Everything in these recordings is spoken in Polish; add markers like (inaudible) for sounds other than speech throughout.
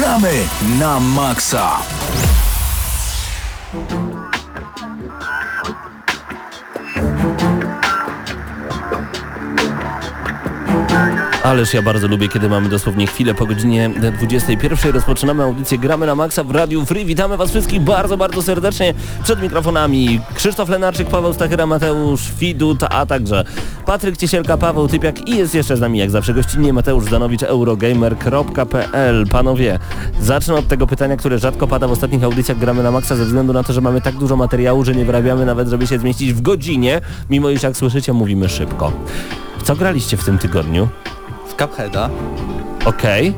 Gramy na maksa! Ależ ja bardzo lubię, kiedy mamy dosłownie chwilę po godzinie 21. Rozpoczynamy audycję Gramy na Maxa w Radiu Free. Witamy Was wszystkich bardzo, bardzo serdecznie przed mikrofonami. Krzysztof Lenarczyk, Paweł Stachyra, Mateusz Widut, a także Patryk Ciesielka, Paweł Typiak i jest jeszcze z nami jak zawsze gościnnie Mateusz Zanowicz, eurogamer.pl. Panowie, zacznę od tego pytania, które rzadko pada w ostatnich audycjach Gramy na Maxa ze względu na to, że mamy tak dużo materiału, że nie wyrabiamy nawet, żeby się zmieścić w godzinie, mimo iż jak słyszycie mówimy szybko. Co graliście w tym tygodniu? Cupheada. Okej.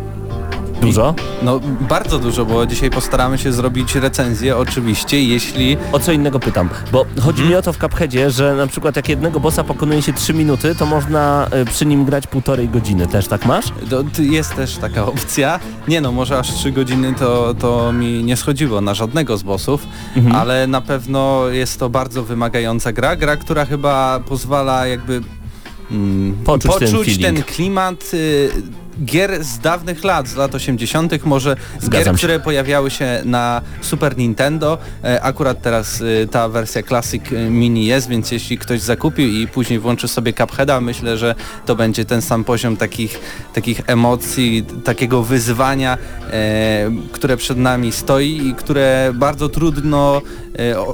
Dużo? No bardzo dużo, bo dzisiaj postaramy się zrobić recenzję oczywiście, jeśli... O co innego pytam, bo chodzi mi o to w Cupheadzie, że na przykład jak jednego bossa pokonuje się 3 minuty, to można y, przy nim grać półtorej godziny. Też tak masz? To jest też taka (laughs) opcja. Nie no, może aż 3 godziny to, to mi nie schodziło na żadnego z bossów, Mhm. ale na pewno jest to bardzo wymagająca gra. Gra, która chyba pozwala jakby mm, Poczuć ten poczuć feeling. ten klimat y, gier z dawnych lat, z lat 80., może z Zgadzam gier, się. które pojawiały się na Super Nintendo. E, Akurat teraz y, ta wersja Classic y, Mini jest, więc jeśli ktoś zakupił i później włączy sobie Cupheada, myślę, że to będzie ten sam poziom takich, takich emocji, takiego wyzwania, e, które przed nami stoi i które bardzo trudno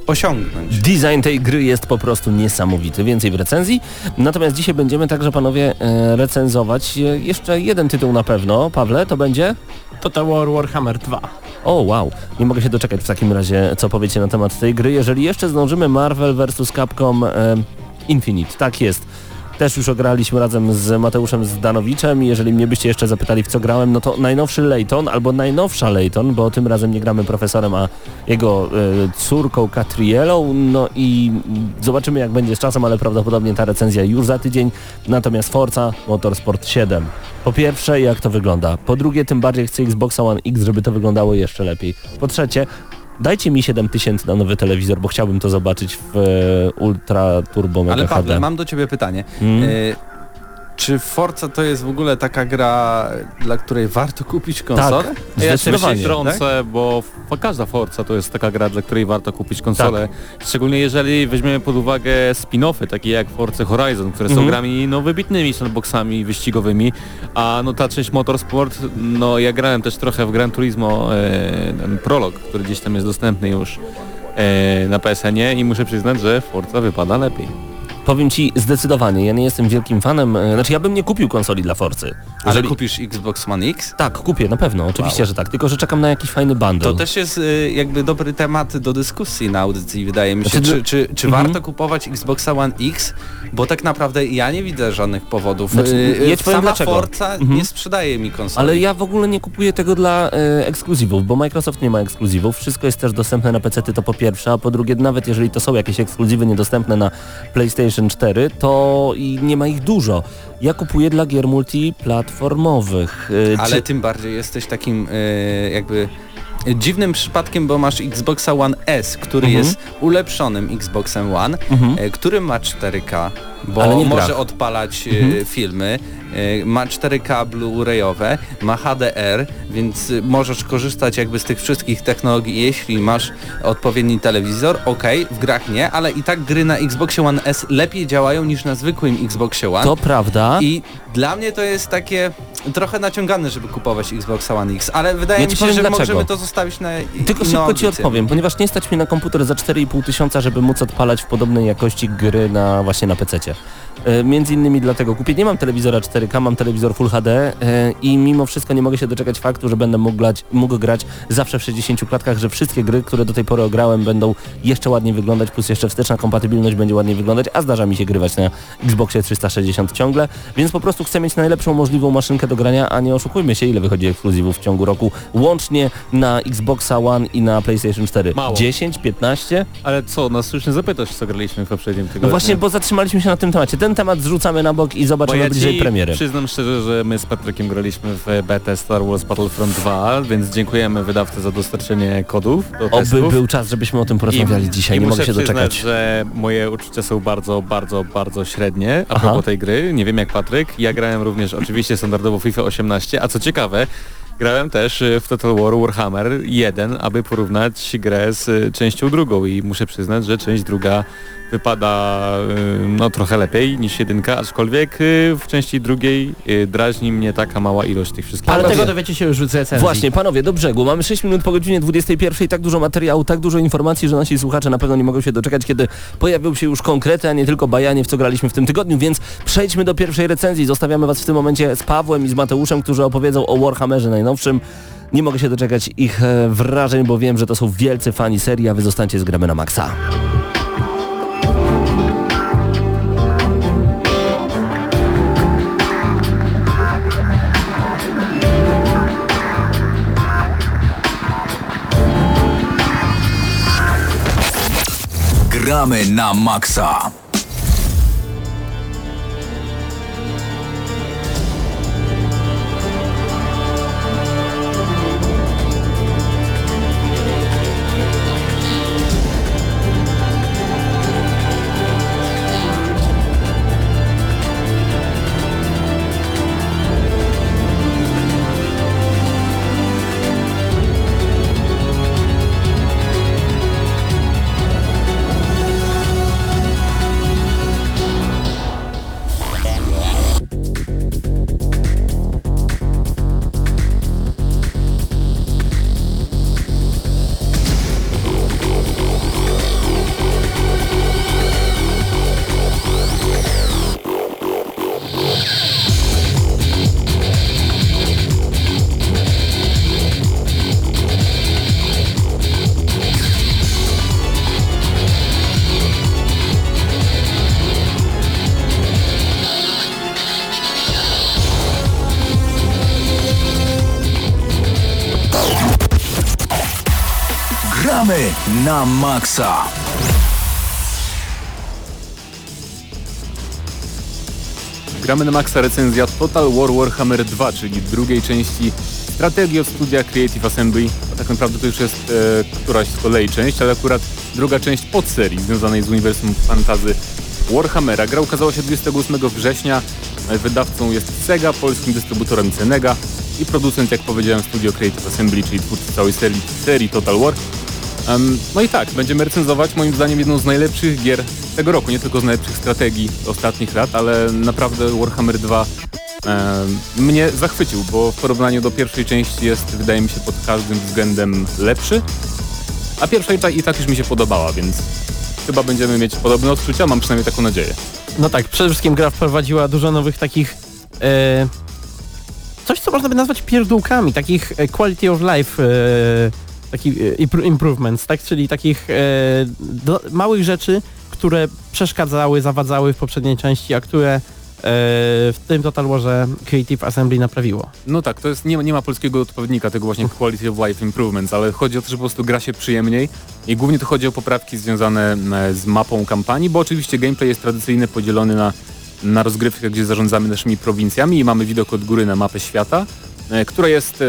osiągnąć. Design tej gry jest po prostu niesamowity. Więcej w recenzji. Natomiast dzisiaj będziemy także, panowie, e, recenzować e, jeszcze jeden tytuł na pewno. Pawle, to będzie? Total War Warhammer 2. O, wow. Nie mogę się doczekać w takim razie, co powiecie na temat tej gry. Jeżeli jeszcze zdążymy Marvel vs. Capcom e, Infinite, tak jest. Też już ograliśmy razem z Mateuszem Zdanowiczem. Jeżeli mnie byście jeszcze zapytali w co grałem, no to najnowszy Layton albo najnowsza Layton, bo tym razem nie gramy profesorem, a jego e, córką Catrielą. No i zobaczymy jak będzie z czasem, ale prawdopodobnie ta recenzja już za tydzień. Natomiast Forza Motorsport 7. Po pierwsze, jak to wygląda. Po drugie, tym bardziej chcę Xboxa One X, żeby to wyglądało jeszcze lepiej. Po trzecie, dajcie mi 7000 na nowy telewizor, bo chciałbym to zobaczyć w e, Ultra Turbo Mega Ale Pawle, HD. mam do Ciebie pytanie. Mm. E, czy Forza to jest w ogóle taka gra, dla której warto kupić konsolę? Tak, Ja się myślę trącę, bo f- każda Forza to jest taka gra, dla której warto kupić konsolę. Tak. Szczególnie jeżeli weźmiemy pod uwagę spin-offy, takie jak Forza Horizon, które Mhm. są grami no, wybitnymi sandboxami wyścigowymi, a no ta część Motorsport, no ja grałem też trochę w Gran Turismo e, ten prolog, który gdzieś tam jest dostępny już e, na PSN-ie i muszę przyznać, że Forza wypada lepiej. Powiem Ci zdecydowanie, ja nie jestem wielkim fanem, e, znaczy ja bym nie kupił konsoli dla Forcy. Ale Jeżeli- kupisz Xbox One X? Tak, kupię, na pewno, oczywiście, że tak, tylko że czekam na jakiś fajny bundle. To też jest y, jakby dobry temat do dyskusji na audycji, wydaje mi się. Znaczy, Czy, czy, czy Mhm. warto kupować Xboxa One X? Bo tak naprawdę ja nie widzę żadnych powodów. Znaczy, Y, ja Sama dlaczego. Forza Mhm. nie sprzedaje mi konsoli. Ale ja w ogóle nie kupuję tego dla e, ekskluzywów, bo Microsoft nie ma ekskluzywów. Wszystko jest też dostępne na PC, to po pierwsze, a po drugie, nawet jeżeli to są jakieś ekskluzywy niedostępne na PlayStation 4, to i nie ma ich dużo. Ja kupuję dla gier multiplatformowych. E, Ale czy- tym bardziej jesteś takim y, jakby dziwnym przypadkiem, bo masz Xboxa One S, który Mhm. jest ulepszonym Xboxem One, Mhm. e, który ma 4K, bo może odpalać Mhm. filmy, ma 4K Blu-rayowe, ma HDR, więc e, możesz korzystać jakby z tych wszystkich technologii, jeśli masz odpowiedni telewizor, ok, w grach nie, ale i tak gry na Xboxie One S lepiej działają niż na zwykłym Xboxie One. To prawda. I dla mnie to jest takie trochę naciągane, żeby kupować Xbox One X, ale wydaje Ja mi ci się, że dlaczego. możemy to zostawić na Tylko szybko Ci audycję. odpowiem, ponieważ nie stać mnie na komputer za 4,5 tysiąca, żeby móc odpalać w podobnej jakości gry na właśnie na PC-cie. E, Między innymi dlatego kupię. Nie mam telewizora 4K, mam telewizor Full HD e, i mimo wszystko nie mogę się doczekać faktu, że będę mógł grać, mógł grać zawsze w 60 klatkach, że wszystkie gry, które do tej pory ograłem będą jeszcze ładniej wyglądać, plus jeszcze wsteczna kompatybilność będzie ładniej wyglądać, a zdarza mi się grywać na Xboxie 360 ciągle, więc po prostu chcę mieć najlepszą możliwą maszynkę do grania, a nie oszukujmy się, ile wychodzi ekskluzywów w ciągu roku łącznie na Xboxa One i na PlayStation 4. Mało. 10, 15? Ale co, nas już nie zapytasz, co graliśmy w poprzednim tygodniu. No właśnie, bo zatrzymaliśmy się na tym temacie. Ten temat zrzucamy na bok i zobaczymy ja bliżej premiery. przyznam szczerze, że my z Patrykiem graliśmy w betę Star Wars Battlefront 2, więc dziękujemy wydawcy za dostarczenie kodów do Oby testów. był czas, żebyśmy o tym porozmawiali I, dzisiaj, i nie mogę się przyznać, doczekać. że moje uczucia są bardzo, bardzo, bardzo średnie a Aha. propos tej gry. Nie wiem jak Patryk. Ja grałem również oczywiście standardowo FIFA 18, a co ciekawe, Grałem też y, w Total War Warhammer 1, aby porównać grę z y, częścią drugą. I muszę przyznać, że część druga wypada y, no trochę lepiej niż jedynka, aczkolwiek y, w części drugiej y, drażni mnie taka mała ilość tych wszystkich Ale tego dowiecie się już w recenzji. Właśnie, panowie, do brzegu. Mamy 6 minut po godzinie 21, tak dużo materiału, tak dużo informacji, że nasi słuchacze na pewno nie mogą się doczekać, kiedy pojawią się już konkrety, a nie tylko bajanie, w co graliśmy w tym tygodniu, więc przejdźmy do pierwszej recenzji. Zostawiamy was w tym momencie z Pawłem i z Mateuszem, którzy opowiedzą o Warhammerze najnowszym. Nie mogę się doczekać ich e, wrażeń, bo wiem, że to są wielcy fani serii, a wy zostańcie z Gramy na Maxa. Gramy na maksa. Na maksa. Gramy na maksa recenzja Total War Warhammer 2, czyli drugiej części strategii od studia Creative Assembly. A tak naprawdę to już jest e, któraś z kolei część, ale akurat druga część podserii związanej z uniwersum fantazy Warhammera. Gra ukazała się 28 września. Wydawcą jest Sega, polskim dystrybutorem Cenega i producent, jak powiedziałem, studio Creative Assembly, czyli twórcy całej serii, serii Total War. Em, no i tak, będziemy recenzować moim zdaniem jedną z najlepszych gier tego roku, nie tylko z najlepszych strategii ostatnich lat, ale naprawdę Warhammer 2 em, mnie zachwycił, bo w porównaniu do pierwszej części jest, wydaje mi się, pod każdym względem lepszy, a pierwsza i i tak już mi się podobała, więc chyba będziemy mieć podobne odczucia, mam przynajmniej taką nadzieję. No tak, przede wszystkim gra wprowadziła dużo nowych takich... E, coś, co można by nazwać pierdółkami, takich e, quality of life e, takich e, impro- improvements, tak? Czyli takich e, do, małych rzeczy, które przeszkadzały, zawadzały w poprzedniej części, a które e, w tym Total Warze Creative Assembly naprawiło. No tak, to jest, nie, ma- nie ma polskiego odpowiednika tego właśnie Quality of Life Improvements, ale chodzi o to, że po prostu gra się przyjemniej i głównie tu chodzi o poprawki związane z mapą kampanii, bo oczywiście gameplay jest tradycyjnie podzielony na, na rozgrywkę, gdzie zarządzamy naszymi prowincjami i mamy widok od góry na mapę świata, która jest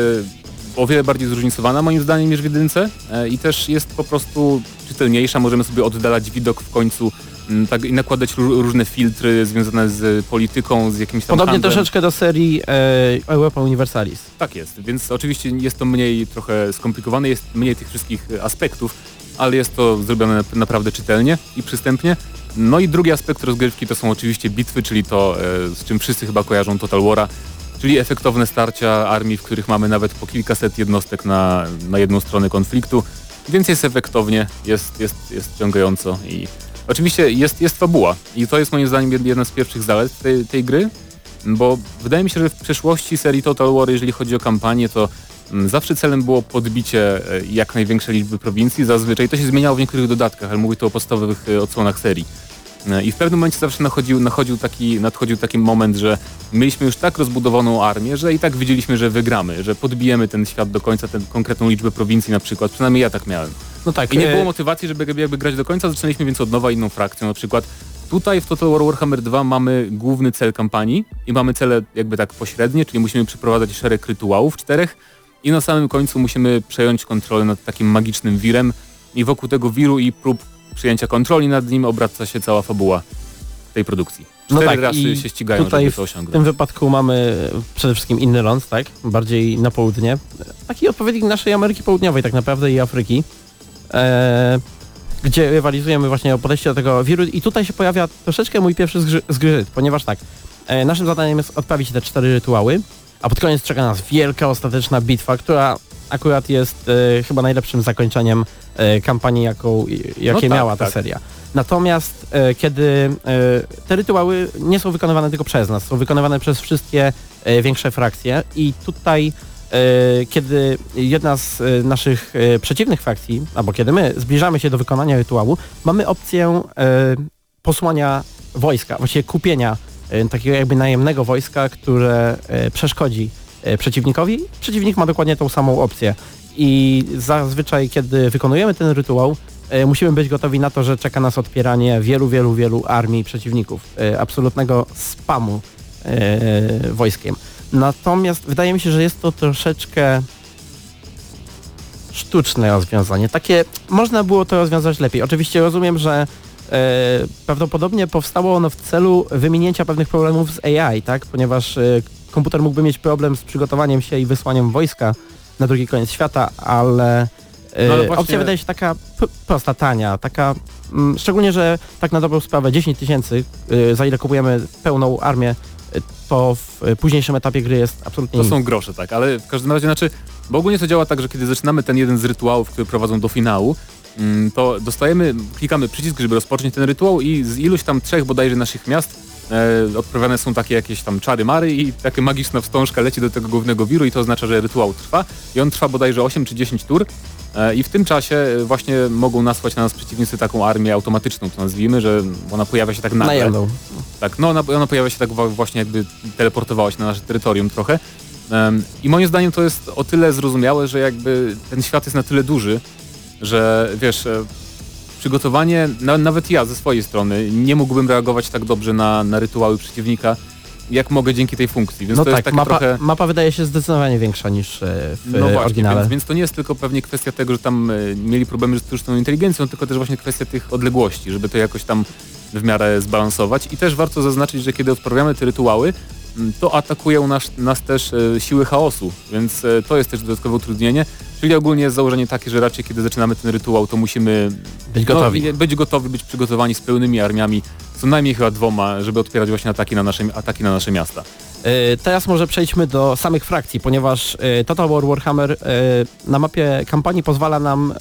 o wiele bardziej zróżnicowana moim zdaniem niż w jedynce e, i też jest po prostu czytelniejsza, możemy sobie oddalać widok w końcu mm, tak, i nakładać ró- różne filtry związane z polityką, z jakimś tam Podobnie handlem. troszeczkę do serii e, Europa Universalis. Tak jest, więc oczywiście jest to mniej trochę skomplikowane, jest mniej tych wszystkich e, aspektów, ale jest to zrobione nap- naprawdę czytelnie i przystępnie. No i drugi aspekt rozgrywki to są oczywiście bitwy, czyli to, e, z czym wszyscy chyba kojarzą Total War'a, czyli efektowne starcia armii, w których mamy nawet po kilkaset jednostek na, na jedną stronę konfliktu, więc jest efektownie, jest, jest, jest ciągająco i oczywiście jest, jest fabuła i to jest moim zdaniem jed- jedna z pierwszych zalet tej, tej gry, bo wydaje mi się, że w przeszłości serii Total War, jeżeli chodzi o kampanię, to mm, zawsze celem było podbicie e, jak największej liczby prowincji. Zazwyczaj to się zmieniało w niektórych dodatkach, ale mówię tu o podstawowych e, odsłonach serii. E, I w pewnym momencie zawsze nachodził, nachodził taki, nadchodził taki moment, że mieliśmy już tak rozbudowaną armię, że i tak wiedzieliśmy, że wygramy, że podbijemy ten świat do końca, tę konkretną liczbę prowincji na przykład. Przynajmniej ja tak miałem. No tak, I nie e, było motywacji, żeby jakby grać do końca, zaczęliśmy więc od nowa inną frakcją. Na przykład tutaj w Total War Warhammer 2 mamy główny cel kampanii i mamy cele jakby tak pośrednie, czyli musimy przeprowadzać szereg rytuałów czterech i na samym końcu musimy przejąć kontrolę nad takim magicznym wirem i wokół tego wiru i prób przyjęcia kontroli nad nim obraca się cała fabuła tej produkcji. Cztery tak, rasy się ścigają, tutaj żeby to W osiągnąć. tym wypadku mamy przede wszystkim inny ląd, tak? Bardziej na południe. Taki odpowiednik naszej Ameryki Południowej tak naprawdę i Afryki. E, gdzie rywalizujemy właśnie o podejście do tego wiru i tutaj się pojawia troszeczkę mój pierwszy zgrzy- zgrzyt, ponieważ tak, e, naszym zadaniem jest odprawić te cztery rytuały, a pod koniec czeka nas wielka, ostateczna bitwa, która akurat jest e, chyba najlepszym zakończeniem e, kampanii, jaką, jakie tak, miała ta tak. seria. Natomiast e, kiedy te rytuały nie są wykonywane tylko przez nas, są wykonywane przez wszystkie większe frakcje i tutaj kiedy jedna z naszych przeciwnych frakcji, albo kiedy my zbliżamy się do wykonania rytuału, mamy opcję posłania wojska, właściwie kupienia takiego jakby najemnego wojska, które przeszkodzi przeciwnikowi. Przeciwnik ma dokładnie tą samą opcję. I zazwyczaj, kiedy wykonujemy ten rytuał, e, musimy być gotowi na to, że czeka nas odpieranie wielu, wielu, wielu armii przeciwników. E, absolutnego spamu e, wojskiem. Natomiast wydaje mi się, że jest to troszeczkę sztuczne rozwiązanie. Takie, można było to rozwiązać lepiej. Oczywiście rozumiem, że e, prawdopodobnie powstało ono w celu wyminięcia pewnych problemów z AI, tak? Ponieważ e, komputer mógłby mieć problem z przygotowaniem się i wysłaniem wojska na drugi koniec świata, ale, e, No ale właśnie- opcja wydaje się taka prosta, tania, taka mm, szczególnie, że tak na dobrą sprawę 10 tysięcy, e, za ile kupujemy pełną armię, e, to w e, późniejszym etapie gry jest absolutnie To nic. są grosze, tak, ale w każdym razie, znaczy, bo ogólnie to działa tak, że kiedy zaczynamy ten jeden z rytuałów, które prowadzą do finału, mm, to dostajemy, klikamy przycisk, żeby rozpocząć ten rytuał i z iluś tam trzech bodajże naszych miast e, odprawiane są takie jakieś tam czary mary i taka magiczna wstążka leci do tego głównego wiru i to oznacza, że rytuał trwa i on trwa bodajże 8 czy 10 tur e, i w tym czasie e, właśnie mogą nasłać na nas przeciwnicy taką armię automatyczną, to nazwijmy, że ona pojawia się tak nagle. Najemną. Tak, no ona, ona pojawia się tak właśnie jakby teleportowała się na nasze terytorium trochę. I moim zdaniem to jest o tyle zrozumiałe, że jakby ten świat jest na tyle duży, że wiesz, e, przygotowanie, na, nawet ja ze swojej strony nie mógłbym reagować tak dobrze na, na rytuały przeciwnika, jak mogę dzięki tej funkcji. Więc no to jest tak, takie mapa, trochę... mapa wydaje się zdecydowanie większa niż e, w No właśnie, oryginale. więc, więc to nie jest tylko pewnie kwestia tego, że tam e, mieli problemy z sztuczną inteligencją, tylko też właśnie kwestia tych odległości, żeby to jakoś tam w miarę zbalansować. I też warto zaznaczyć, że kiedy odprawiamy te rytuały, to atakują nas, nas też e, siły chaosu, więc e, to jest też dodatkowe utrudnienie. Czyli ogólnie jest założenie takie, że raczej kiedy zaczynamy ten rytuał, to musimy Być gotowi. No, być gotowi, być przygotowani z pełnymi armiami, co najmniej chyba dwoma, żeby odpierać właśnie ataki na nasze, ataki na nasze miasta. E, Teraz może przejdźmy do samych frakcji, ponieważ e, Total War Warhammer e, na mapie kampanii pozwala nam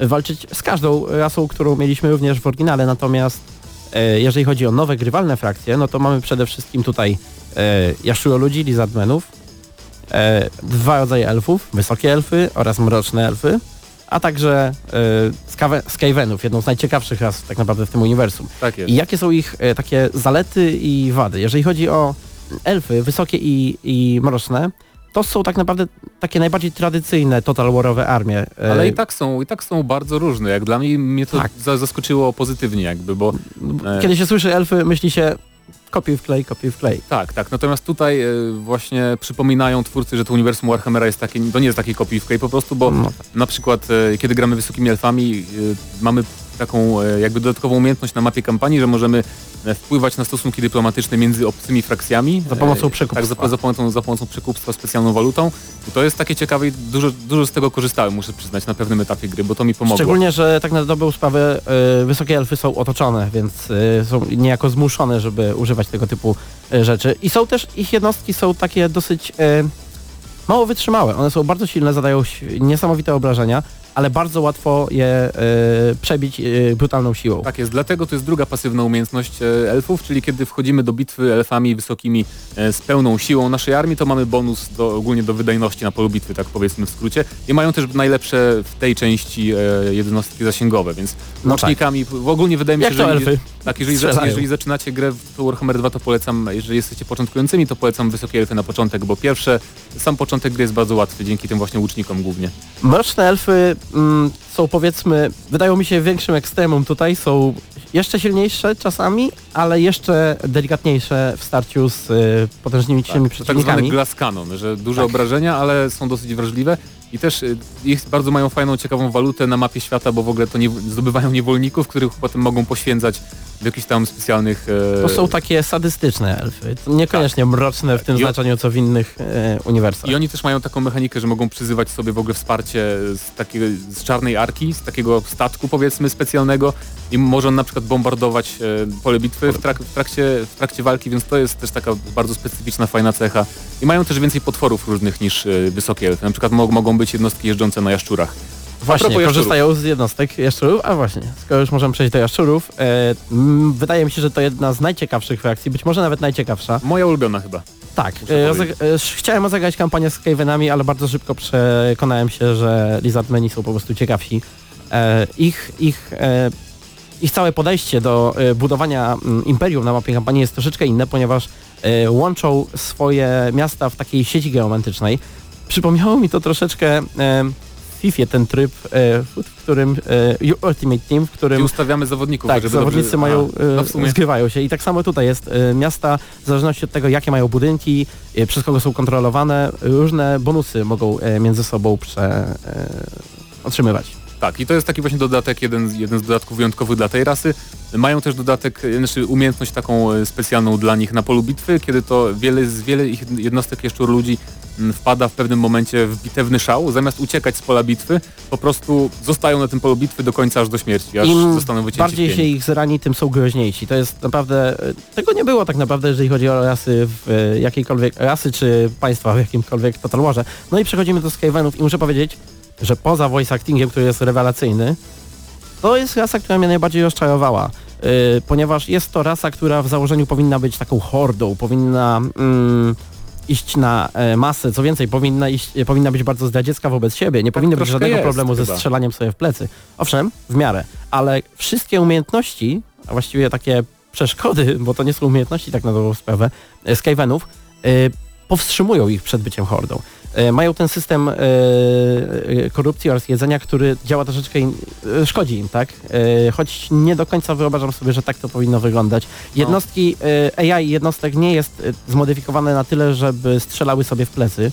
walczyć z każdą rasą, którą mieliśmy również w oryginale, natomiast jeżeli chodzi o nowe grywalne frakcje, no to mamy przede wszystkim tutaj e, Jaszczuro ludzi, Lizardmenów, e, dwa rodzaje elfów, wysokie elfy oraz mroczne elfy, a także e, Skavenów, jedną z najciekawszych ras tak naprawdę w tym uniwersum. Tak. I jakie są ich e, takie zalety i wady? Jeżeli chodzi o elfy, wysokie i, i mroczne, to są tak naprawdę takie najbardziej tradycyjne Total Warowe armie. E, Ale i tak są, i tak są bardzo różne. Jak dla mnie mnie to Tak. za, zaskoczyło pozytywnie jakby, bo e, Kiedy się słyszy elfy, myśli się kopiuj w klej, kopiuj w klej. tak, tak. Natomiast tutaj e, właśnie przypominają twórcy, że to uniwersum Warhammera jest takie, to nie jest taki copy w klej po prostu, bo No. na przykład kiedy gramy wysokimi elfami mamy taką jakby dodatkową umiejętność na mapie kampanii, że możemy wpływać na stosunki dyplomatyczne między obcymi frakcjami. Za pomocą E, przekupstwa. Tak, za, za, pomocą, za pomocą przekupstwa specjalną walutą. I to jest takie ciekawe i dużo, dużo z tego korzystałem, muszę przyznać, na pewnym etapie gry, bo to mi pomogło. Szczególnie, że tak na dobrą sprawę e, wysokie elfy są otoczone, więc e, są niejako zmuszone, żeby używać tego typu e, rzeczy. I są też, ich jednostki są takie dosyć e, mało wytrzymałe. One są bardzo silne, zadają niesamowite obrażenia, ale bardzo łatwo je e, przebić e, brutalną siłą. Tak jest, dlatego to jest druga pasywna umiejętność e, elfów, czyli kiedy wchodzimy do bitwy elfami wysokimi z pełną siłą naszej armii, to mamy bonus do, ogólnie do wydajności na polu bitwy, tak powiedzmy w skrócie. I mają też najlepsze w tej części e, jednostki zasięgowe, więc No tak. łucznikami, w ogólnie wydaje mi się, że elfy? tak, jeżeli, strzelają. jeżeli zaczynacie grę w Warhammer 2, to polecam, jeżeli jesteście początkującymi, to polecam wysokie elfy na początek, bo pierwsze, sam początek gry jest bardzo łatwy, dzięki tym właśnie łucznikom głównie. Mroczne elfy mm, są powiedzmy, wydają mi się większym ekstremum tutaj, są jeszcze silniejsze czasami, ale jeszcze delikatniejsze w starciu z y, potężnymi Tak, to tak zwany przeciwnikami. glass cannon, że duże Tak. obrażenia, ale są dosyć wrażliwe i też y, ich bardzo mają fajną, ciekawą walutę na mapie świata, bo w ogóle to nie, zdobywają niewolników, których potem mogą poświęcać w jakichś tam specjalnych... E, To są takie sadystyczne elfy. To niekoniecznie mroczne w tym I- znaczeniu, co w innych e, uniwersach. I oni też mają taką mechanikę, że mogą przyzywać sobie w ogóle wsparcie z takiego, z czarnej arki, z takiego statku powiedzmy specjalnego i może on na przykład bombardować e, pole bitwy w, trak, w, trakcie, w trakcie walki, więc to jest też taka bardzo specyficzna, fajna cecha. I mają też więcej potworów różnych niż e, wysokie elfy. Na przykład mo mogą być jednostki jeżdżące na jaszczurach. Właśnie, korzystają z jednostek jaszczurów, a właśnie, skoro już możemy przejść do jaszczurów, e, mm, wydaje mi się, że to jedna z najciekawszych frakcji, być może nawet najciekawsza. Moja ulubiona chyba. Tak, e, rozeg- e, sz- chciałem rozegrać kampanię z Skavenami, ale bardzo szybko przekonałem się, że Lizardmeni są po prostu ciekawsi. E, ich, ich, e, ich całe podejście do e, budowania mm, imperium na mapie kampanii jest troszeczkę inne, ponieważ e, łączą swoje miasta w takiej sieci geometrycznej. Przypomniało mi to troszeczkę e, w FIFA ten tryb, e, w którym e, Ultimate Team, w Gdzie którym ustawiamy zawodników. tak, zawodnicy dobrze- mają, A, no e, sumie zgrywają się i tak samo tutaj jest. E, Miasta, w zależności od tego, jakie mają budynki, e, przez kogo są kontrolowane, różne bonusy mogą między sobą prze, otrzymywać. Tak, i to jest taki właśnie dodatek, jeden, z- jeden z dodatków wyjątkowych dla tej rasy. Mają też dodatek, znaczy umiejętność taką specjalną dla nich na polu bitwy, kiedy to wiele z wiele ich jednostek jeszczur ludzi wpada w pewnym momencie w bitewny szał, zamiast uciekać z pola bitwy, po prostu zostają na tym polu bitwy do końca aż do śmierci, aż Im zostaną wycięci bardziej się ich zrani, tym są groźniejsi. To jest naprawdę, e, tego nie było tak naprawdę, jeżeli chodzi o rasy w e, jakiejkolwiek, rasy czy państwa w jakimkolwiek Total Warze. No i przechodzimy do Skavenów i muszę powiedzieć, że poza voice actingiem, który jest rewelacyjny, to jest rasa, która mnie najbardziej rozczarowała. Yy, ponieważ jest to rasa, która w założeniu powinna być taką hordą, powinna mm, iść na e, masę, co więcej, powinna, iść, e, powinna być bardzo zdradziecka wobec siebie, nie powinno być żadnego jest problemu ze chyba. strzelaniem sobie w plecy. Owszem, w miarę, ale wszystkie umiejętności, a właściwie takie przeszkody, (laughs) bo to nie są umiejętności tak na dobrą sprawę, e, Skavenów, powstrzymują ich przed byciem hordą. E, Mają ten system e, e, korupcji oraz jedzenia, który działa troszeczkę, in, szkodzi im, tak? Choć nie do końca wyobrażam sobie, że tak to powinno wyglądać. Jednostki AI jednostek nie jest zmodyfikowane na tyle, żeby strzelały sobie w plecy.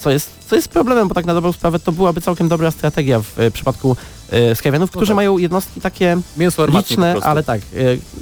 Co jest, co jest problemem, bo tak na dobrą sprawę to byłaby całkiem dobra strategia w przypadku e, Skavenów, którzy tak. mają jednostki takie Mięso liczne, ale tak, e,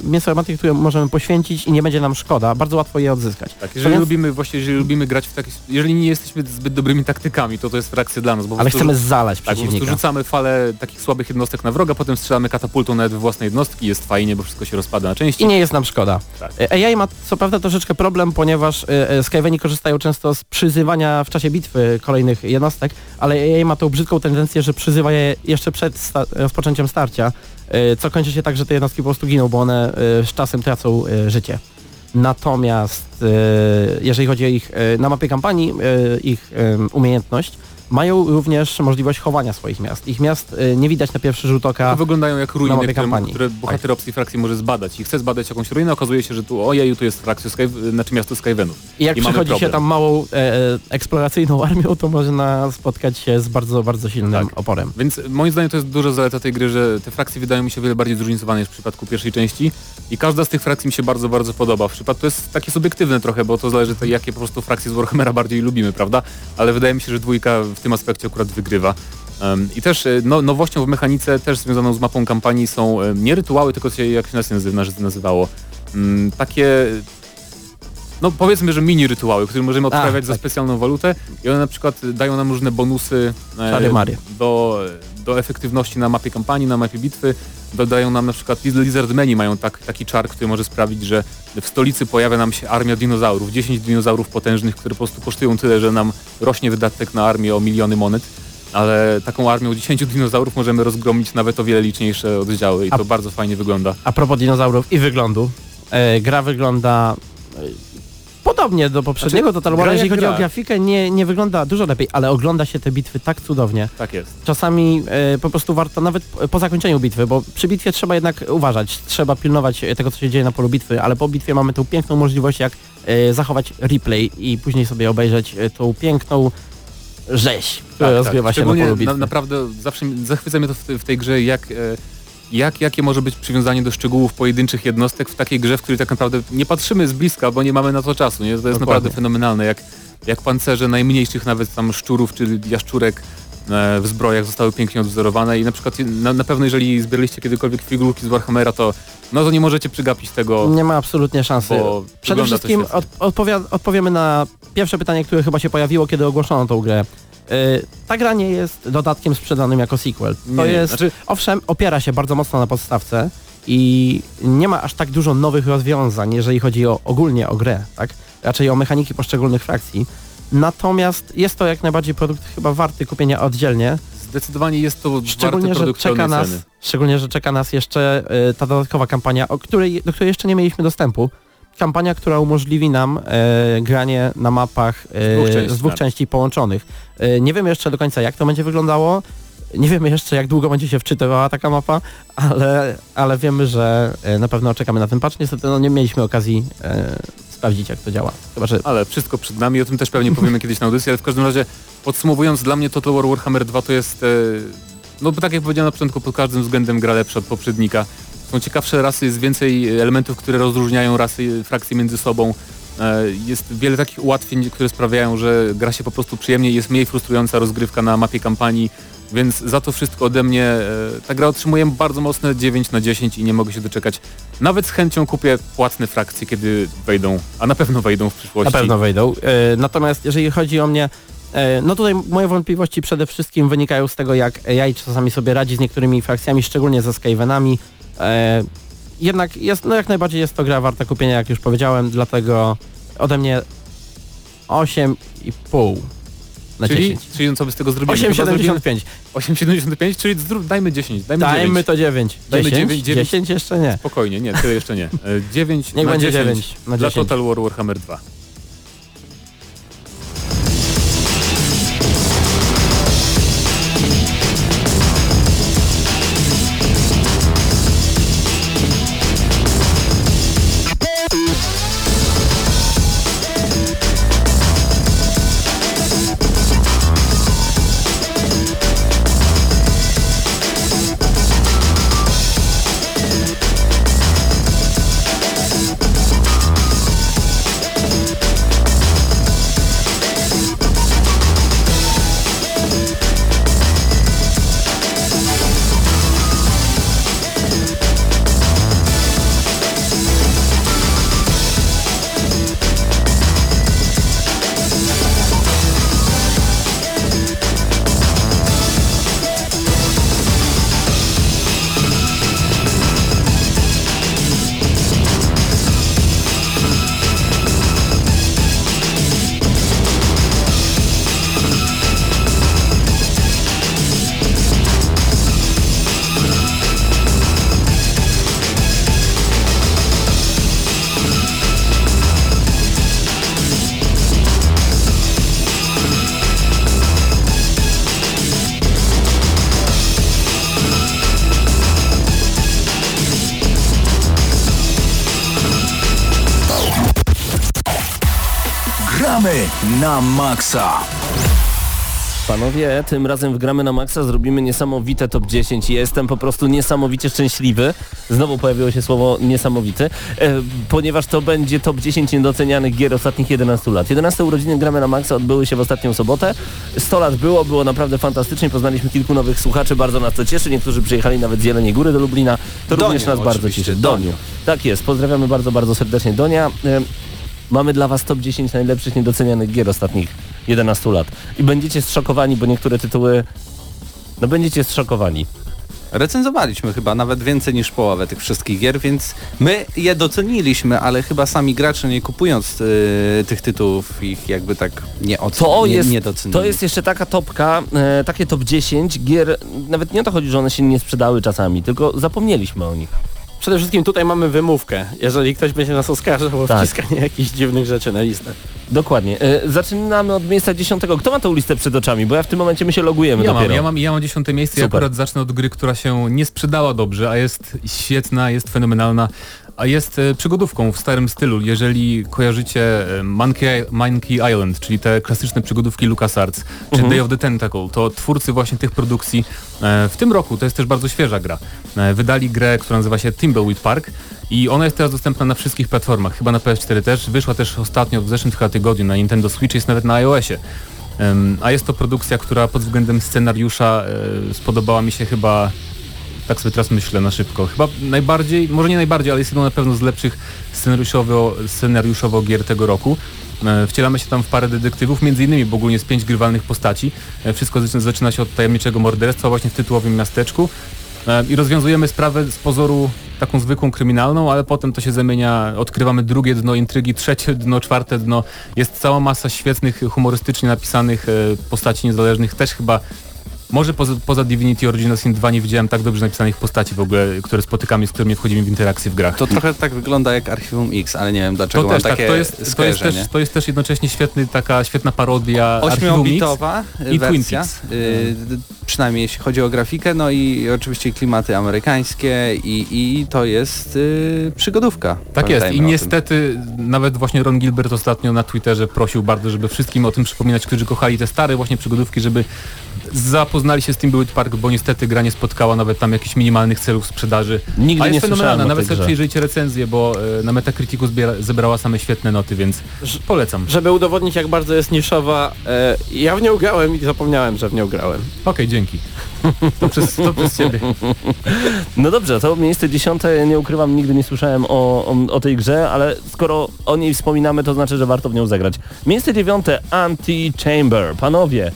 mięso armatnie, które możemy poświęcić i nie będzie nam szkoda, bardzo łatwo je odzyskać. Tak, jeżeli więc- lubimy, właśnie jeżeli lubimy grać w taki, jeżeli nie jesteśmy zbyt dobrymi taktykami, to to jest frakcja dla nas, bo Ale chcemy zalać Tak, po prostu przeciwnika. rzucamy falę takich słabych jednostek na wroga, potem strzelamy katapultą nawet w własne jednostki jest fajnie, bo wszystko się rozpada na części. I nie jest nam szkoda. Tak. E, AI ma co prawda troszeczkę problem, ponieważ Skyweni korzystają często z przyzywania w czasie bitwy kolejnych jednostek, ale AI ma tą brzydką tendencję, że przyzywa je jeszcze przed sta- rozpoczęciem starcia, e, co kończy się tak, że te jednostki po prostu giną, bo one e, z czasem tracą e, życie. Natomiast jeżeli chodzi o ich na mapie kampanii, ich umiejętność, mają również możliwość chowania swoich miast. Ich miast e, nie widać na pierwszy rzut oka. To wyglądają jak ruiny, które, kampanii. które bohater opcji frakcji może zbadać i chce zbadać jakąś ruinę, okazuje się, że tu ojeju, tu jest frakcja Sky, znaczy miasto Skyvenów. I jak I przychodzi się tam małą e, e, eksploracyjną (laughs) armią, to można spotkać się z bardzo, bardzo silnym Tak. oporem. Więc moim zdaniem to jest duża zaleta tej gry, że te frakcje wydają mi się wiele bardziej zróżnicowane niż w przypadku pierwszej części i każda z tych frakcji mi się bardzo, bardzo podoba. W przypadku to jest takie subiektywne trochę, bo to zależy to, jakie po prostu frakcje z Warhammera bardziej lubimy, prawda? Ale wydaje mi się, że dwójka w tym aspekcie akurat wygrywa. I też e, no, nowością w mechanice, też związaną z mapą kampanii są e, nie rytuały, tylko jak się nazywało, mm, takie no powiedzmy, że mini rytuały, które możemy odprawiać za tak. specjalną walutę i one na przykład dają nam różne bonusy e, Czary Mary. do, do efektywności na mapie kampanii, na mapie bitwy. Dodają nam na przykład Liz- Lizardmeni mają tak, taki czar, który może sprawić, że w stolicy pojawia nam się armia dinozaurów, 10 dinozaurów potężnych, które po prostu kosztują tyle, że nam rośnie wydatek na armię o miliony monet. Ale taką armią 10 dinozaurów możemy rozgromić nawet o wiele liczniejsze oddziały i A- to bardzo fajnie wygląda. A propos dinozaurów i wyglądu, e, gra wygląda podobnie do poprzedniego Znaczy, Total War. Jeżeli chodzi o gra. grafikę, nie, nie wygląda dużo lepiej, ale ogląda się te bitwy tak cudownie. Tak jest. Czasami e, po prostu warto, nawet po- zakończeniu bitwy, bo przy bitwie trzeba jednak uważać, trzeba pilnować e, tego, co się dzieje na polu bitwy, ale po bitwie mamy tą piękną możliwość, jak e, zachować replay i później sobie obejrzeć e, tą piękną rzeź, która rozgrywa się na Tak, Szczególnie polu bitwy. Na, naprawdę zawsze zachwyca mnie to w, w tej grze, jak, e, jak, jakie może być przywiązanie do szczegółów pojedynczych jednostek w takiej grze, w której tak naprawdę nie patrzymy z bliska, bo nie mamy na to czasu. Nie? To jest Dokładnie. naprawdę fenomenalne, jak, jak pancerze najmniejszych nawet tam szczurów czy jaszczurek w zbrojach zostały pięknie odwzorowane i na przykład na, na pewno jeżeli zbieraliście kiedykolwiek figurki z Warhammera, to no to nie możecie przegapić tego, Nie ma absolutnie szansy. Przede wszystkim od, odpowiemy na pierwsze pytanie, które chyba się pojawiło, kiedy ogłoszono tą grę. Yy, ta gra nie jest dodatkiem sprzedanym jako sequel. To Nie, jest, znaczy- owszem, opiera się bardzo mocno na podstawce i nie ma aż tak dużo nowych rozwiązań, jeżeli chodzi o, ogólnie o grę, tak? Raczej o mechaniki poszczególnych frakcji. Natomiast jest to jak najbardziej produkt chyba warty kupienia oddzielnie, Zdecydowanie jest to Szczególnie, że czeka nas, ceny. szczególnie, że czeka nas jeszcze y, ta dodatkowa kampania, o której, do której jeszcze nie mieliśmy dostępu. Kampania, która umożliwi nam e, granie na mapach e, Z dwóch części, z dwóch części połączonych. E, nie wiemy jeszcze do końca jak to będzie wyglądało, nie wiemy jeszcze jak długo będzie się wczytywała taka mapa, ale, ale wiemy, że e, na pewno czekamy na ten patch. Niestety no, nie mieliśmy okazji e, sprawdzić jak to działa. Chyba, że Ale wszystko przed nami, o tym też pewnie powiemy kiedyś na audycji, ale w każdym razie podsumowując, dla mnie Total War Warhammer 2 to jest, e, no tak jak powiedziałem na początku, pod każdym względem gra lepsza od poprzednika. Są ciekawsze rasy, jest więcej elementów, które rozróżniają rasy, frakcje między sobą. E, Jest wiele takich ułatwień, które sprawiają, że gra się po prostu przyjemnie, jest mniej frustrująca rozgrywka na mapie kampanii, więc za to wszystko ode mnie e, ta gra otrzymuje bardzo mocne 9 na 10 i nie mogę się doczekać. Nawet z chęcią kupię płatne frakcje, kiedy wejdą, a na pewno wejdą w przyszłości. Na pewno wejdą. E, Natomiast jeżeli chodzi o mnie, no tutaj moje wątpliwości przede wszystkim wynikają z tego, jak AI czasami sobie radzi z niektórymi frakcjami, szczególnie ze Skavenami. E, Jednak jest, no jak najbardziej jest to gra warta kupienia, jak już powiedziałem, dlatego ode mnie 8,5 na Czyli, 10. czyli co by z tego zrobili? Chyba zrobimy 8,75. 8,75, czyli dajmy 10, dajmy, Dajmy 9. to 9. Dajmy 10? 9, 9. 10 jeszcze nie. Spokojnie, nie, tyle jeszcze nie. E, 9 Niech na będzie 10 9 na dla 10. Total War Warhammer 2. Gramy na maksa. Panowie, tym razem w Gramy na Maxa zrobimy niesamowite top 10 i jestem po prostu niesamowicie szczęśliwy. Znowu pojawiło się słowo niesamowity, e, ponieważ to będzie top 10 niedocenianych gier ostatnich 11 lat. 11 urodziny Gramy na Maxa odbyły się w ostatnią sobotę. 100 lat było, było naprawdę fantastycznie, poznaliśmy kilku nowych słuchaczy, bardzo nas to cieszy. Niektórzy przyjechali nawet z Jeleniej Góry do Lublina. To Doniu, również nas bardzo cieszy. Doniu. Doniu. Tak jest, pozdrawiamy bardzo, bardzo serdecznie Donia. E, Mamy dla Was top 10 najlepszych niedocenianych gier ostatnich 11 lat. I będziecie zszokowani, bo niektóre tytuły... No będziecie zszokowani. Recenzowaliśmy chyba nawet więcej niż połowę tych wszystkich gier, więc my je doceniliśmy, ale chyba sami gracze nie kupując y, tych tytułów ich jakby tak nie ocen, To to jest jeszcze taka topka, e, takie top 10 gier, nawet nie o to chodzi, że one się nie sprzedały czasami, tylko zapomnieliśmy o nich. Przede wszystkim tutaj mamy wymówkę, jeżeli ktoś będzie nas oskarżał o Tak. wciskanie jakichś dziwnych rzeczy na listę. Dokładnie. E, zaczynamy od miejsca 10. Kto ma tą listę przed oczami? Bo ja w tym momencie my się logujemy Ja mam, dopiero. ja, mam, ja mam dziesiąte miejsce i Super. akurat zacznę od gry, która się nie sprzedała dobrze, a jest świetna, jest fenomenalna, a jest e, przygodówką w starym stylu. Jeżeli kojarzycie e, Monkey, Monkey Island, czyli te klasyczne przygodówki LucasArts, czy Mhm. Day of the Tentacle, to twórcy właśnie tych produkcji e, w tym roku, to jest też bardzo świeża gra, wydali grę, która nazywa się Thimbleweed Park i ona jest teraz dostępna na wszystkich platformach, chyba na PS4 też, wyszła też ostatnio w zeszłym tygodniu na Nintendo Switch, jest nawet na iOSie. A jest to produkcja, która pod względem scenariusza spodobała mi się chyba, tak sobie teraz myślę na szybko, chyba najbardziej, może nie najbardziej, ale jest jedną na pewno z lepszych scenariuszowo, scenariuszowo gier tego roku. E, Wcielamy się tam w parę detektywów, między innymi, bo ogólnie jest pięć grywalnych postaci. E, Wszystko zaczyna- się od tajemniczego morderstwa właśnie w tytułowym miasteczku. E, I rozwiązujemy sprawę z pozoru taką zwykłą kryminalną, ale potem to się zamienia, odkrywamy drugie dno intrygi, trzecie dno, czwarte dno. Jest cała masa świetnych, humorystycznie napisanych postaci niezależnych, też chyba może poza, poza Divinity Original Sin 2 nie widziałem tak dobrze napisanych postaci w ogóle, które spotykamy, z którymi wchodzimy w interakcję w grach. To trochę tak wygląda jak Archiwum X, ale nie wiem dlaczego To też, tak, to jest, to, jest też, to jest też jednocześnie świetny, taka świetna parodia. Ośmiobitowa i Twin wersja, Peaks. y, przynajmniej jeśli chodzi o grafikę, no i oczywiście klimaty amerykańskie i, i to jest y, przygodówka. Tak jest i niestety nawet właśnie Ron Gilbert ostatnio na Twitterze prosił bardzo, żeby wszystkim o tym przypominać, którzy kochali te stare właśnie przygodówki, żeby zapoznali się z Steamboat Park, bo niestety gra nie spotkała nawet tam jakichś minimalnych celów sprzedaży. Nigdy A jest nie słyszałem fenomenalna, nawet sobie grze. przejrzyjcie recenzję, bo e, na Metacriticu zbiera, zebrała same świetne noty, więc polecam. Żeby udowodnić jak bardzo jest niszowa, e, ja w nią grałem i zapomniałem, że w nią grałem. Okej, dzięki. To przez, to przez ciebie. (laughs) No dobrze, to miejsce dziesiąte, nie ukrywam, nigdy nie słyszałem o, o, o tej grze, ale skoro o niej wspominamy, to znaczy, że warto w nią zagrać. Miejsce dziewiąte, Anti-Chamber. Panowie,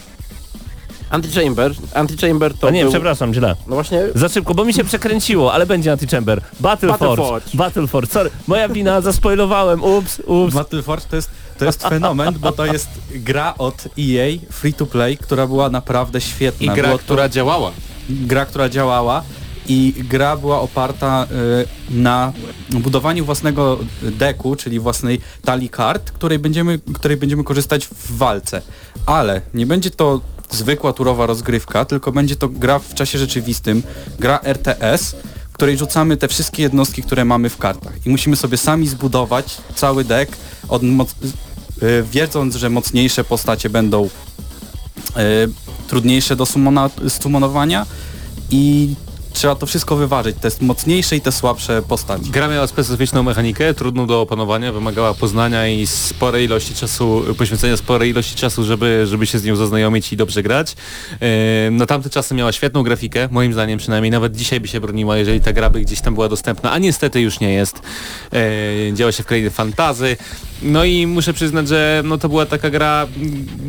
Anti-Chamber, Anti-Chamber to a nie, był... przepraszam, źle. No właśnie, Za szybko, bo mi się przekręciło, ale będzie Anti-Chamber. Battleforge. Battleforge. Battleforge, sorry. Moja wina, (laughs) zaspoilowałem, ups, ups. Battleforge to jest, to jest fenomen, bo to jest gra od EA, free to play, która była naprawdę I świetna. gra, Było to która działała. gra, która działała i gra była oparta y, na budowaniu własnego deku, czyli własnej talii kart, której będziemy, której będziemy korzystać w walce. Ale nie będzie to zwykła turowa rozgrywka, tylko będzie to gra w czasie rzeczywistym, gra RTS, w której rzucamy te wszystkie jednostki, które mamy w kartach. I musimy sobie sami zbudować cały deck, od y, wiedząc, że mocniejsze postacie będą y, trudniejsze do sumona, sumonowania i trzeba to wszystko wyważyć, te mocniejsze i te słabsze postaci. Gra miała specyficzną mechanikę, trudną do opanowania, wymagała poznania i sporej ilości czasu, poświęcenia sporej ilości czasu, żeby, żeby się z nią zaznajomić i dobrze grać. E, Na tamte czasy miała świetną grafikę, moim zdaniem przynajmniej, nawet dzisiaj by się broniła, jeżeli ta gra by gdzieś tam była dostępna, a niestety już nie jest. E, Działa się w krainie fantazy. No i muszę przyznać, że no to była taka gra,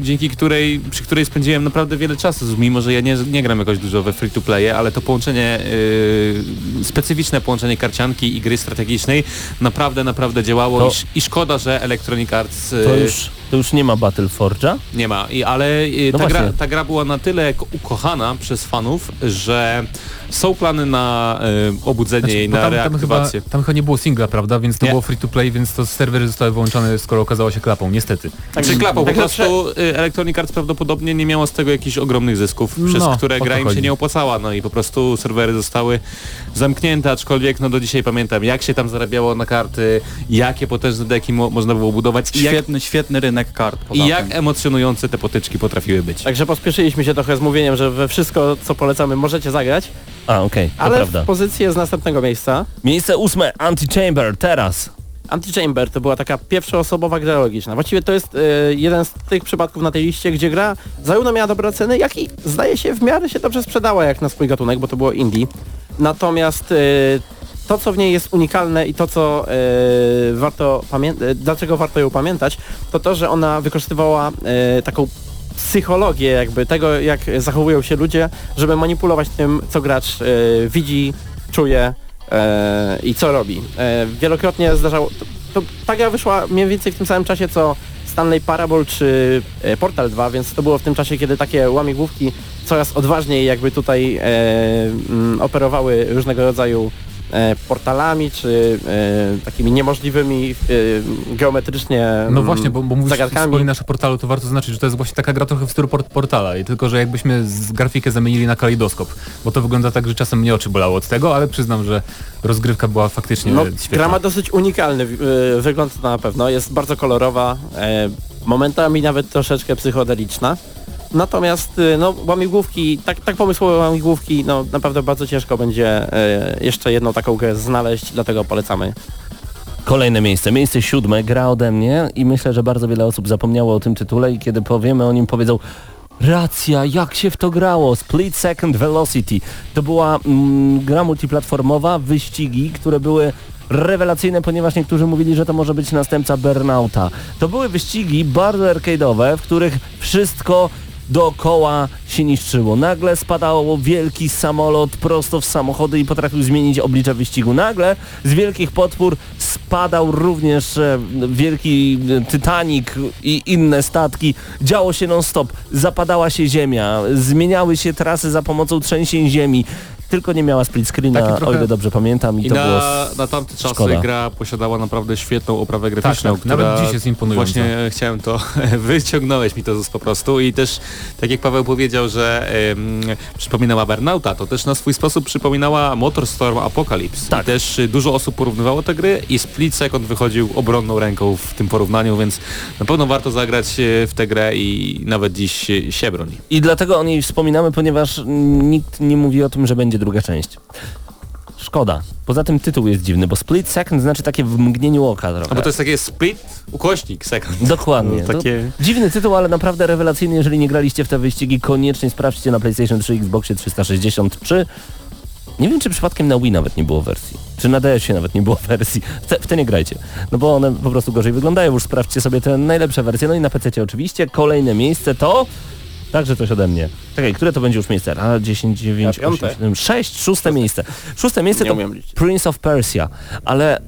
dzięki której, przy której spędziłem naprawdę wiele czasu, mimo że ja nie, nie gram jakoś dużo we free to playe, ale to połączenie, yy, specyficzne połączenie karcianki i gry strategicznej naprawdę, naprawdę działało To- i, sz- i szkoda, że Electronic Arts yy, To już, to już nie ma Battleforge'a? nie ma, I, ale yy, No ta, gra, ta gra była na tyle ko- ukochana przez fanów, że są plany na yy, obudzenie Znaczy, jej, na tam, tam, chyba, reaktywację. tam chyba nie było singla, prawda? Więc to Nie. było free to play, więc to serwery zostały wyłączone, skoro okazało się klapą, niestety. Czy klapą, po Także prostu y, Electronic Arts prawdopodobnie nie miało z tego jakichś ogromnych zysków, przez No, które gra im się nie opłacała, no i po prostu serwery zostały zamknięte, aczkolwiek no do dzisiaj pamiętam, jak się tam zarabiało na karty, jakie potężne deki mo można było budować i jak, Świetny, świetny rynek kart. i jak tym. emocjonujące te potyczki potrafiły być. Także pospieszyliśmy się trochę z mówieniem, że we wszystko, co polecamy, możecie zagrać, A, okej, to ale prawda. pozycję z następnego miejsca. Miejsce ósme, Anti-Chamber, teraz. Anti-Chamber to była taka pierwszoosobowa gra logiczna. Właściwie to jest e, jeden z tych przypadków na tej liście, gdzie gra zarówno miała dobre oceny, jak i zdaje się w miarę się dobrze sprzedała jak na swój gatunek, bo to było indie. Natomiast e, to, co w niej jest unikalne i to, co e, warto pamiętać, dlaczego warto ją pamiętać, to to, że ona wykorzystywała e, taką psychologię jakby tego, jak zachowują się ludzie, żeby manipulować tym, co gracz e, widzi, czuje e, i co robi. E, wielokrotnie zdarzało... To, to, ta gra wyszła mniej więcej w tym samym czasie, co Stanley Parable czy e, Portal 2, więc to było w tym czasie, kiedy takie łamigłówki coraz odważniej jakby tutaj e, mm, operowały różnego rodzaju e, portalami, czy e, takimi niemożliwymi e, geometrycznie No mm, właśnie, bo, bo mówisz, zagadkami. wspominasz o portalu, to warto zaznaczyć, że to jest właśnie taka gra trochę w stylu port portala, i tylko że jakbyśmy z grafikę zamienili na kalejdoskop, bo to wygląda tak, że czasem mnie oczy bolało od tego, ale przyznam, że rozgrywka była faktycznie No, świetna. gra ma dosyć unikalny wygląd na pewno, jest bardzo kolorowa, e, momentami nawet troszeczkę psychodeliczna. Natomiast y, no, łamigłówki, tak, tak pomysłowe łamigłówki, no naprawdę bardzo ciężko będzie e, jeszcze jedną taką grę znaleźć, dlatego polecamy. Kolejne miejsce, miejsce siódme, gra ode mnie i myślę, że bardzo wiele osób zapomniało o tym tytule i kiedy powiemy o nim powiedzą Racja, jak się w to grało? Split Second Velocity. To była mm, gra multiplatformowa, wyścigi, które były rewelacyjne, ponieważ niektórzy mówili, że to może być następca Burnouta. To były wyścigi bardzo arcade'owe, w których wszystko dookoła się niszczyło. Nagle spadał wielki samolot prosto w samochody i potrafił zmienić oblicze wyścigu. Nagle z wielkich potwór spadał również e, wielki e, Titanic i inne statki. Działo się non-stop. Zapadała się ziemia. Zmieniały się trasy za pomocą trzęsień ziemi. Tylko nie miała split screena, trochę- o ile dobrze pamiętam i, I to było... na, s- na tamte czasy szkoda. gra posiadała naprawdę świetną oprawę graficzną, tak, która nawet dziś jest imponująca. Właśnie chciałem to, (laughs) wyciągnąłeś mi to po prostu i też tak jak Paweł powiedział, że przypominała Burnouta, to też na swój sposób przypominała Motorstorm Apocalypse. Tak. I też y, dużo osób porównywało te gry i Split Second wychodził obronną ręką w tym porównaniu, więc na pewno warto zagrać e, w tę grę i nawet dziś e, się broni. I dlatego o niej wspominamy, ponieważ mm, nikt nie mówi o tym, że będzie druga część. Szkoda. Poza tym tytuł jest dziwny, bo Split Second znaczy takie w mgnieniu oka trochę. A bo to jest takie Split ukośnik Second. Dokładnie. No, takie- dziwny tytuł, ale naprawdę rewelacyjny. Jeżeli nie graliście w te wyścigi, koniecznie sprawdźcie na PlayStation 3, Xboxie 363. Nie wiem, czy przypadkiem na Wii nawet nie było wersji. Czy na DS-ie nawet nie było wersji. W te, w te nie grajcie. No bo one po prostu gorzej wyglądają. Już sprawdźcie sobie te najlepsze wersje. No i na PC oczywiście. Kolejne miejsce to... Także coś ode mnie. Czekaj, które to będzie już miejsce? A, 10, 9, Ja piąte. 8, 7, 6, szóste miejsce. Szóste miejsce to. Prince of Persia, ale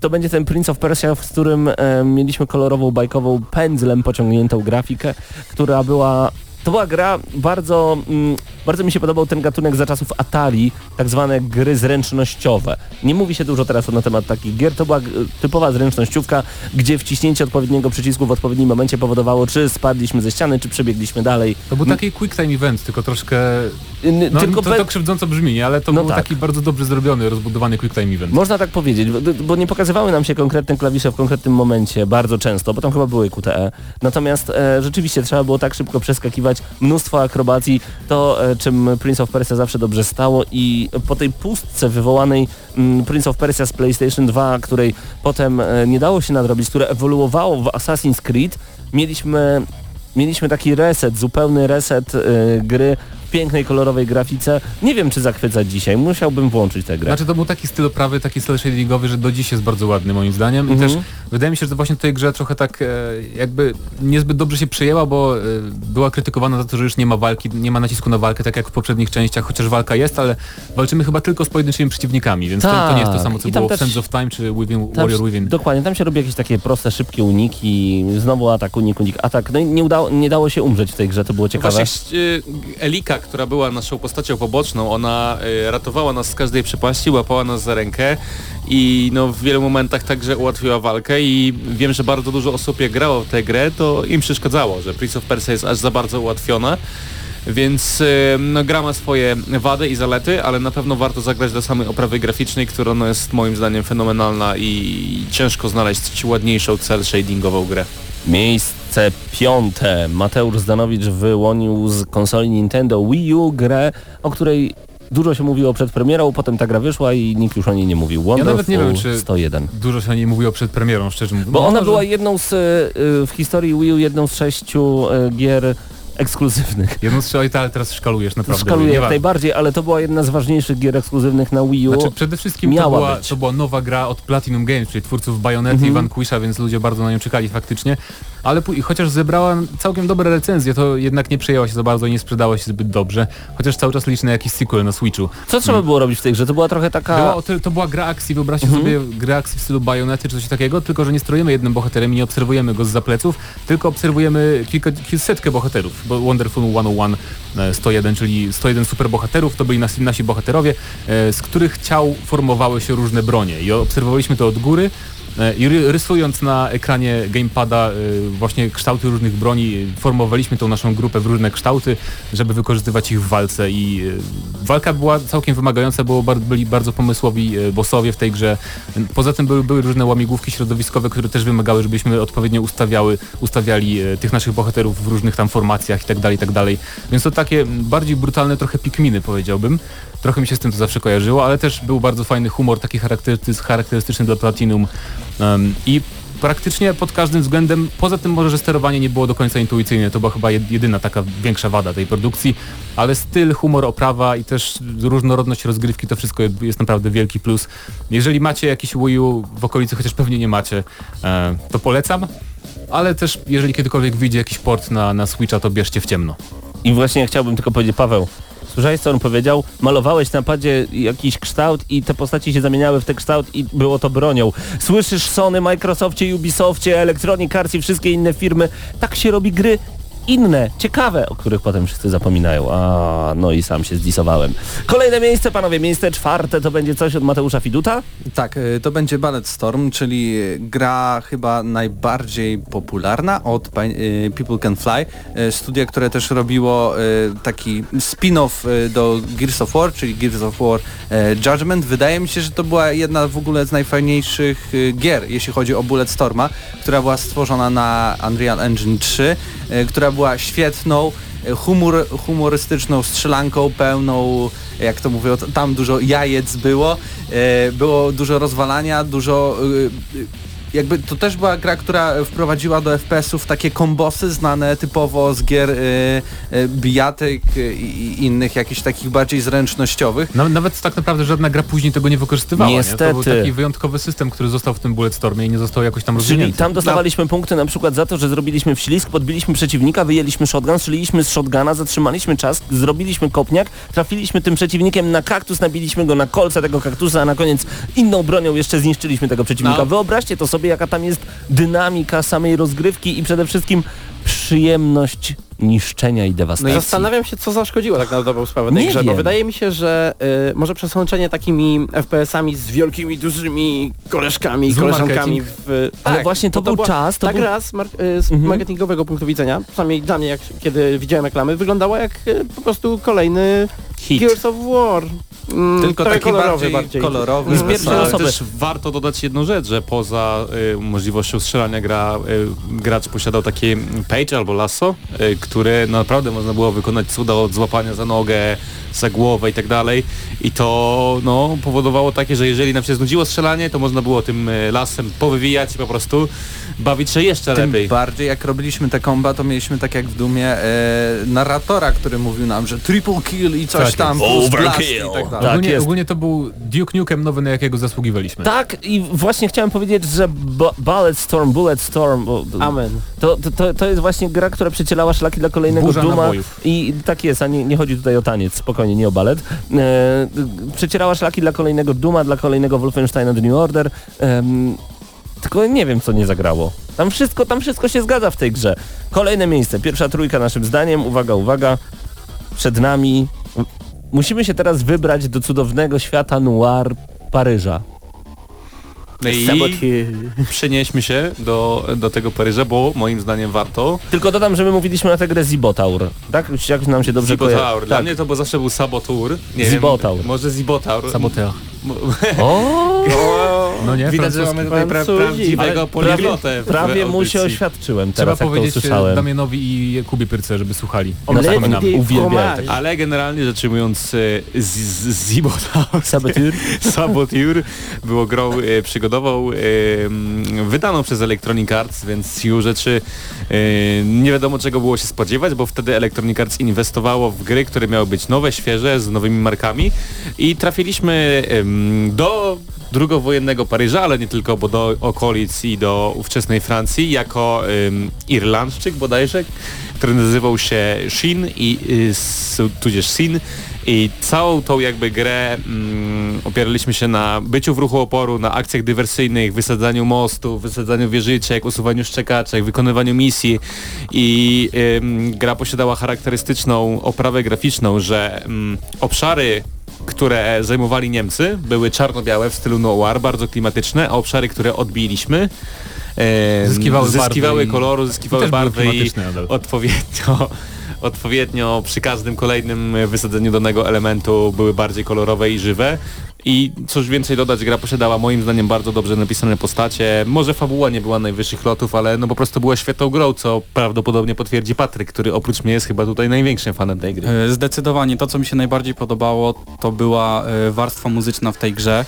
to będzie ten Prince of Persia, w którym e, mieliśmy kolorową, bajkową, pędzlem pociągniętą grafikę, która była... To była gra bardzo, mm, bardzo mi się podobał ten gatunek za czasów Atari, tak zwane gry zręcznościowe. Nie mówi się dużo teraz na temat takich gier, to była g- typowa zręcznościówka, gdzie wciśnięcie odpowiedniego przycisku w odpowiednim momencie powodowało, czy spadliśmy ze ściany, czy przebiegliśmy dalej. To był taki quick time event, tylko troszkę... No, tylko to, to krzywdząco brzmi, nie? ale to No był tak. taki bardzo dobrze zrobiony, rozbudowany quick time event. Można tak powiedzieć, bo, bo nie pokazywały nam się konkretne klawisze w konkretnym momencie bardzo często, bo tam chyba były QTE. Natomiast e, rzeczywiście trzeba było tak szybko przeskakiwać, mnóstwo akrobacji, to e, czym Prince of Persia zawsze dobrze stało i po tej pustce wywołanej mm, Prince of Persia z PlayStation 2, której potem e, nie dało się nadrobić, które ewoluowało w Assassin's Creed, mieliśmy, mieliśmy taki reset, zupełny reset e, gry pięknej, kolorowej grafice. Nie wiem, czy zachwycać dzisiaj, musiałbym włączyć tę grę. Znaczy to był taki styl oprawy, taki styl shadingowy, że do dziś jest bardzo ładny moim zdaniem i Mhm. też wydaje mi się, że właśnie tej grze trochę tak e, jakby niezbyt dobrze się przyjęła, bo e, była krytykowana za to, że już nie ma walki, nie ma nacisku na walkę, tak jak w poprzednich częściach, chociaż walka jest, ale walczymy chyba tylko z pojedynczymi przeciwnikami, więc to, to nie jest to Tak. samo, co było też- w Sands of Time czy Within, Warrior Within. Dokładnie, tam się robi jakieś takie proste, szybkie uniki, znowu atak, unik, unik, atak. No i nie, udało, nie dało się umrzeć w tej grze, to było ciekawe. Właśnie Elika, która była naszą postacią poboczną, ona y, ratowała nas z każdej przepaści, łapała nas za rękę i no, w wielu momentach także ułatwiła walkę i wiem, że bardzo dużo osób jak grało w tę grę, to im przeszkadzało, że Prince of Persia jest aż za bardzo ułatwiona. Więc y, no, gra ma swoje wady i zalety, ale na pewno warto zagrać do samej oprawy graficznej, która no, jest moim zdaniem fenomenalna i ciężko znaleźć ładniejszą cel shadingową grę. Miejsce piąte. Mateusz Zdanowicz wyłonił z konsoli Nintendo Wii U grę, o której dużo się mówiło przed premierą, potem ta gra wyszła i nikt już o niej nie mówił. Wonderful nawet nie wiem, czy- 101. Dużo się o niej mówiło przed premierą, szczerze mówiąc. Bo No, ona może- była jedną z, y, w historii Wii U, jedną z sześciu y, gier ekskluzywnych. Jedną z ale teraz szkalujesz naprawdę. Szkaluję jak najbardziej, ale to była jedna z ważniejszych gier ekskluzywnych na Wii U. Znaczy przede wszystkim to miała była, być. to była nowa gra od Platinum Games, czyli twórców Bayonety Mhm. i Vanquisha, więc ludzie bardzo na nią czekali faktycznie. Ale chociaż zebrała całkiem dobre recenzje, to jednak nie przejęła się za bardzo i nie sprzedała się zbyt dobrze. Chociaż cały czas liczy na jakiś sequel na Switchu. Co trzeba było robić w tej grze? To była trochę taka... Była, o tyle- to była gra akcji, wyobraźcie Mhm. sobie grę akcji w stylu Bajonety czy coś takiego, tylko że nie sterujemy jednym bohaterem i nie obserwujemy go z pleców, tylko obserwujemy kilka, kilsetkę bohaterów, bo Wonderful 101 e, 101, czyli 101 superbohaterów, to byli nasi, nasi bohaterowie, e, z których ciał formowały się różne bronie i obserwowaliśmy to od góry e, ry- rysując na ekranie gamepada e, właśnie kształty różnych broni, e, formowaliśmy tą naszą grupę w różne kształty, żeby wykorzystywać ich w walce i e, walka była całkiem wymagająca, bo byli bardzo pomysłowi e, bossowie w tej grze. Poza tym były, były różne łamigłówki środowiskowe, które też wymagały, żebyśmy odpowiednio ustawiały, ustawiali e, tych naszych bohaterów w różnych tam formacjach i tak dalej, i tak. Więc to takie bardziej brutalne trochę pikminy powiedziałbym. Trochę mi się z tym to zawsze kojarzyło, ale też był bardzo fajny humor, taki charakterystyczny, dla Platinum um, i praktycznie pod każdym względem, poza tym może, że sterowanie nie było do końca intuicyjne, to była chyba jed- jedyna taka większa wada tej produkcji, ale styl, humor, oprawa i też różnorodność rozgrywki, to wszystko jest naprawdę wielki plus. Jeżeli macie jakiś Wii U w okolicy, chociaż pewnie nie macie, e, to polecam, ale też jeżeli kiedykolwiek wyjdzie jakiś port na, na Switcha, to bierzcie w ciemno. I właśnie chciałbym tylko powiedzieć, Paweł, słyszałeś co on powiedział? Malowałeś na padzie jakiś kształt i te postaci się zamieniały w ten kształt i było to bronią. Słyszysz Sony, Microsoftie, Ubisoftie, Electronic Arts i wszystkie inne firmy. Tak się robi gry inne, ciekawe, o których potem wszyscy zapominają. A, no i sam się zdisowałem. Kolejne miejsce, panowie, miejsce czwarte to będzie coś od Mateusza Fiduta? Tak, y, to będzie Ballet Storm, czyli gra chyba najbardziej popularna od y, People Can Fly, y, studia, które też robiło taki spin-off do Gears of War, czyli Gears of War Judgment. Wydaje mi się, że to była jedna w ogóle z najfajniejszych gier, jeśli chodzi o Bullet Storma, która była stworzona na Unreal Engine 3, y, była świetną, y, humor, humorystyczną strzelanką pełną, jak to mówią, t- tam dużo jajec było, e, było dużo rozwalania, dużo... jakby to też była gra, która wprowadziła do FPS-ów takie kombosy znane typowo z gier y, y, bijatyk y, i innych jakichś takich bardziej zręcznościowych. No, nawet tak naprawdę żadna gra później tego nie wykorzystywała. Nie? To był Niestety. taki wyjątkowy system, który został w tym Bulletstormie i nie został jakoś tam Czyli rozwinięty. tam dostawaliśmy punkty na przykład za to, że zrobiliśmy wślizg, podbiliśmy przeciwnika, wyjęliśmy shotgun, strzeliliśmy z shotguna, zatrzymaliśmy czas, zrobiliśmy kopniak, trafiliśmy tym przeciwnikiem na kaktus, nabiliśmy go na kolce tego kaktusa, a na koniec inną bronią jeszcze zniszczyliśmy tego przeciwnika. No. Wyobraźcie to sobie, jaka tam jest dynamika samej rozgrywki i przede wszystkim przyjemność niszczenia i dewastacji. Zastanawiam się, co zaszkodziło tak na dobrą sprawę tej Nie grze, bo wydaje mi się, że y, może przesączenie takimi FPS-ami z wielkimi, dużymi koleżkami i Zły koleżankami w... Ale tak, właśnie to bo był była- czas, to ta był- gra z, mar- y, z Mhm. marketingowego punktu widzenia, przynajmniej dla mnie, jak, kiedy widziałem reklamy, wyglądała jak y, po prostu kolejny Hit. Gears of War. Mm, Tylko taki kolorowy bardziej kolorowy, Z pierwszej osoby. też warto dodać jedną rzecz, że poza y, możliwością strzelania gra, y, gracz posiadał takie page albo lasso, y, które naprawdę można było wykonać cuda od złapania za nogę, za głowę i tak dalej. I to no, powodowało takie, że jeżeli nam się znudziło strzelanie, to można było tym y, lasem powywijać i po prostu bawić się jeszcze Tym lepiej. bardziej jak robiliśmy te komba, to mieliśmy tak jak w Dumie e, narratora, który mówił nam, że triple kill i coś Tak tam, plus Overkill. blast i tak dalej. Tak ogólnie, jest. ogólnie to był Duke Nukem nowy, na jakiego zasługiwaliśmy. Tak, i właśnie chciałem powiedzieć, że Bu- Bullet Storm, Bullet Storm, Amen. to, to- to, jest właśnie gra, która przecielała szlaki dla kolejnego Burza Duma nabojów. i tak jest, a nie, nie chodzi tutaj o taniec, spokojnie, nie o balet. E, przecierała szlaki dla kolejnego Duma, dla kolejnego Wolfensteina The New Order, em, tylko nie wiem co nie zagrało. Tam wszystko, tam wszystko się zgadza w tej grze. Kolejne miejsce, pierwsza trójka naszym zdaniem, uwaga, uwaga, przed nami. Musimy się teraz wybrać do cudownego świata noir Paryża. No i przenieśmy się do, do tego Paryża, bo moim zdaniem warto. Tylko dodam, że my mówiliśmy na tę grę Zibotaur. Tak? Jak nam się dobrze Zibotaur. Dla Tak. mnie to bo zawsze był Sabotur. Nie Zibotaur. Wiem, może Zibotaur. Saboteur. O, No nie, Widać, że mamy tutaj pra prawdziwego poliglotę w prawie mu się oświadczyłem Trzeba teraz, jak to powiedzieć usłyszałem. Damianowi i Kubie Pyrce, żeby słuchali. Uwielbiam Fromage. tego. Ale generalnie rzecz ujmując, e, z- Zibotaur Saboteur. (laughs) Saboteur było grą e, przygodową e, wydaną przez Electronic Arts, więc siłą rzeczy e, nie wiadomo czego było się spodziewać, bo wtedy Electronic Arts inwestowało w gry, które miały być nowe, świeże, z nowymi markami i trafiliśmy do drugowojennego Paryża, ale nie tylko, bo do okolic i do ówczesnej Francji jako em, Irlandczyk bodajże, który nazywał się Shin i y, tudzież Sin. I całą tą jakby grę opieraliśmy się na byciu w ruchu oporu, na akcjach dywersyjnych, wysadzaniu mostu, wysadzaniu wieżyczek, usuwaniu szczekaczek, wykonywaniu misji. I ym, gra posiadała charakterystyczną oprawę graficzną, że ym, obszary które zajmowali Niemcy, były czarno-białe w stylu noir, bardzo klimatyczne, a obszary, które odbiliśmy, e, Zyskiwały zyskiwały koloru, zyskiwały barwy i odpowiednio, (laughs) odpowiednio przy każdym kolejnym wysadzeniu danego elementu były bardziej kolorowe i żywe. I cóż więcej dodać, gra posiadała moim zdaniem bardzo dobrze napisane postacie. Może fabuła nie była najwyższych lotów, ale no po prostu była świetną grą, co prawdopodobnie potwierdzi Patryk, który oprócz mnie jest chyba tutaj największym fanem tej gry. E, Zdecydowanie to, co mi się najbardziej podobało, to była e, warstwa muzyczna w tej grze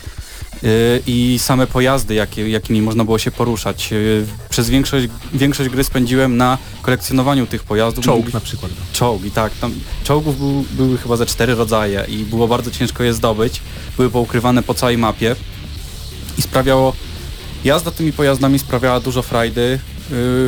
i same pojazdy, jakie, jakimi można było się poruszać. E, Przez większość, większość gry spędziłem na kolekcjonowaniu tych pojazdów. Czołg na przykład. Czołgi, tak. Tam czołgów był, były chyba ze cztery rodzaje i było bardzo ciężko je zdobyć. Były poukrywane po całej mapie i sprawiało... Jazda tymi pojazdami sprawiała dużo frajdy,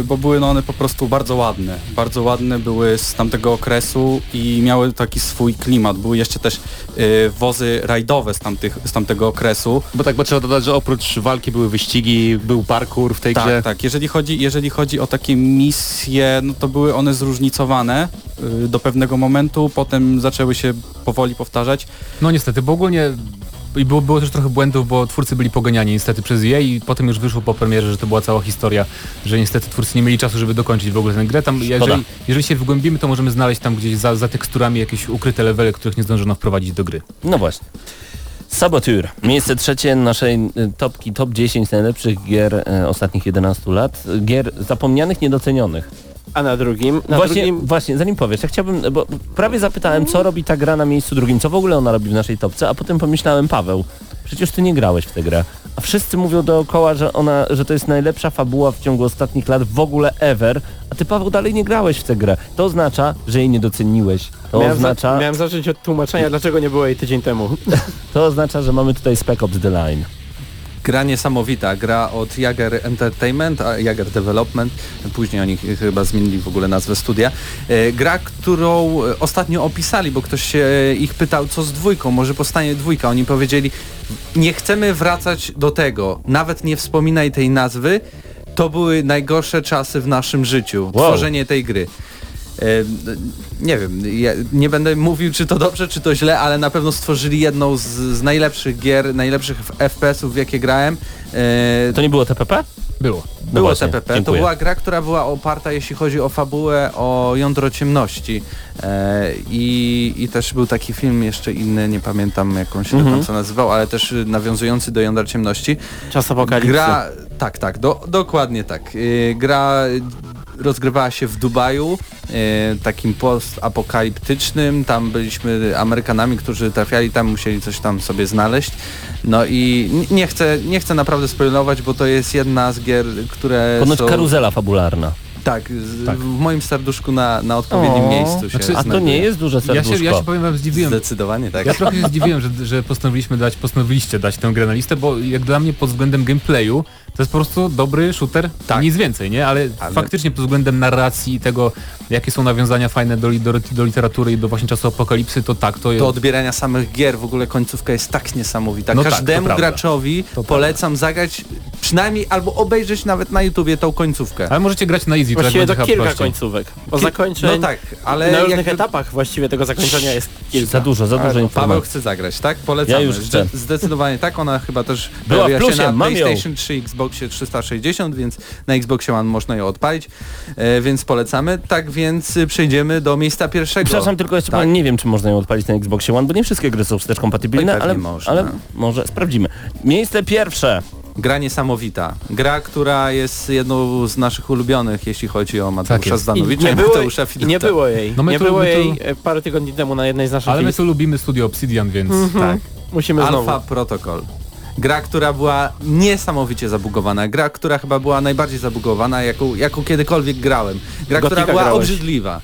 bo były no one po prostu bardzo ładne. Bardzo ładne były z tamtego okresu i miały taki swój klimat. Były jeszcze też yy, wozy rajdowe z, tamtych, z tamtego okresu. Bo tak, bo trzeba dodać, że oprócz walki były wyścigi, był parkour w tej grze. Tak, tak. Jeżeli chodzi, jeżeli chodzi o takie misje, no to były one zróżnicowane yy, do pewnego momentu, potem zaczęły się powoli powtarzać. No niestety, bo ogólnie i było, było też trochę błędów, bo twórcy byli poganiani niestety przez EA i potem już wyszło po premierze, że to była cała historia, że niestety twórcy nie mieli czasu, żeby dokończyć w ogóle tę grę. Tam, jeżeli, jeżeli się wgłębimy, to możemy znaleźć tam gdzieś za, za teksturami jakieś ukryte levely, których nie zdążono wprowadzić do gry. No właśnie. Saboteur. Miejsce trzecie naszej y, topki, top 10 najlepszych gier e, ostatnich 11 lat. Gier zapomnianych, niedocenionych. A na drugim? Na właśnie, drugim właśnie, zanim powiesz, ja chciałbym, bo prawie zapytałem, co robi ta gra na miejscu drugim, co w ogóle ona robi w naszej topce, a potem pomyślałem, Paweł, przecież ty nie grałeś w tę grę. A wszyscy mówią dookoła, że ona, że to jest najlepsza fabuła w ciągu ostatnich lat w ogóle ever, a ty Paweł dalej nie grałeś w tę grę. To oznacza, że jej nie doceniłeś. To miałem, oznacza, za, miałem zacząć od tłumaczenia, dlaczego nie było jej tydzień temu. (laughs) to oznacza, że mamy tutaj Spec Ops The Line. Gra niesamowita, gra od Jager Entertainment, a Jager Development, później oni ch- chyba zmienili w ogóle nazwę studia. E, gra, którą e, ostatnio opisali, bo ktoś się ich pytał, co z dwójką, może powstanie dwójka. Oni powiedzieli, nie chcemy wracać do tego, nawet nie wspominaj tej nazwy, to były najgorsze czasy w naszym życiu, Wow. tworzenie tej gry. E, nie wiem, ja nie będę mówił czy to dobrze, czy to źle, ale na pewno stworzyli jedną z, z najlepszych gier, najlepszych FPS-ów w jakie grałem. E, To nie było TPP? Było. No było właśnie, TPP. To dziękuję. była gra, która była oparta, jeśli chodzi o fabułę, o jądro ciemności. E, i, I też był taki film jeszcze inny, nie pamiętam jak on się Mhm. do końca nazywał, ale też nawiązujący do jądra ciemności. Czas apokalipsy. Gra, tak, tak, do, dokładnie tak. Gra rozgrywała się w Dubaju, y, takim postapokaliptycznym. Tam byliśmy Amerykanami, którzy trafiali tam, musieli coś tam sobie znaleźć. No i nie chcę, nie chcę naprawdę spoilować, bo to jest jedna z gier, które Ponoć są... karuzela fabularna. Tak, z, Tak. w moim serduszku na, na odpowiednim O, miejscu się znaczy, A to nie jest duże Ja serduszko. się, ja się powiem wam zdziwiłem. Zdecydowanie tak. Ja trochę się zdziwiłem, że, że postanowiliśmy dać, postanowiliście dać tę grę na listę, bo jak dla mnie pod względem gameplayu to jest po prostu dobry shooter, Tak. nic więcej, nie? Ale, Ale- faktycznie pod względem narracji i tego, jakie są nawiązania fajne do, do, do literatury i do właśnie czasu apokalipsy, to tak, to jest... do odbierania samych gier, w ogóle końcówka jest tak niesamowita. No tak, to Każdemu prawda. graczowi polecam zagrać przynajmniej albo obejrzeć nawet na YouTubie tą końcówkę. Ale możecie grać na easy, to Właściwie jak to będzie kilka prościej. końcówek. Bo zakończeń No tak, ale na różnych jakby etapach właściwie tego zakończenia jest kilka. Za dużo, za dużo Paweł informacji. chce zagrać, tak? Polecamy. Ja już chcę. Zde- Zdecydowanie tak, ona chyba też Była w pojawiła się plusie, na. PlayStation 3, Xboxie 360, więc na Xboxie One można ją odpalić, e, więc polecamy. Tak więc y, przejdziemy do miejsca pierwszego. Przepraszam, tylko jeszcze Tak. powiem, nie wiem, czy można ją odpalić na Xboxie One, bo nie wszystkie gry są wstecz kompatybilne, ale, można. ale może sprawdzimy. Miejsce pierwsze. Gra niesamowita. Gra, która jest jedną z naszych ulubionych, jeśli chodzi o Mateusza jest. Zdanowicza I nie, było, Mateusza Fiduta. nie było jej. No nie tu- było tu- jej e, parę tygodni temu na jednej z naszych Ale my tu lubimy studio Obsidian, więc... Tak. Musimy Alpha znowu. Protocol. Gra, która była niesamowicie zabugowana. Gra, która chyba była najbardziej zabugowana, jaką, jaką kiedykolwiek grałem. Gra, Gotika która była grałeś. obrzydliwa.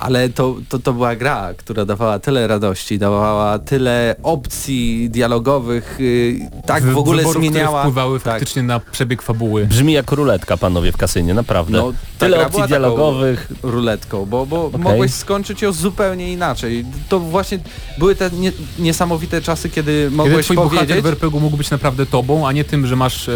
Ale to, to, to była gra, która dawała tyle radości, dawała tyle opcji dialogowych, yy, tak w, ogóle wyborów, które zmieniała. wpływały tak. faktycznie na przebieg fabuły. Brzmi jak ruletka, panowie, w kasynie, naprawdę. No, Tyle opcji dialogowych. ruletką, bo, bo Okej. mogłeś skończyć ją zupełnie inaczej. To właśnie były te nie, niesamowite czasy, kiedy Kiedy mogłeś twój bohater powiedzieć... w RPG mógł być naprawdę tobą, a nie tym, że masz e,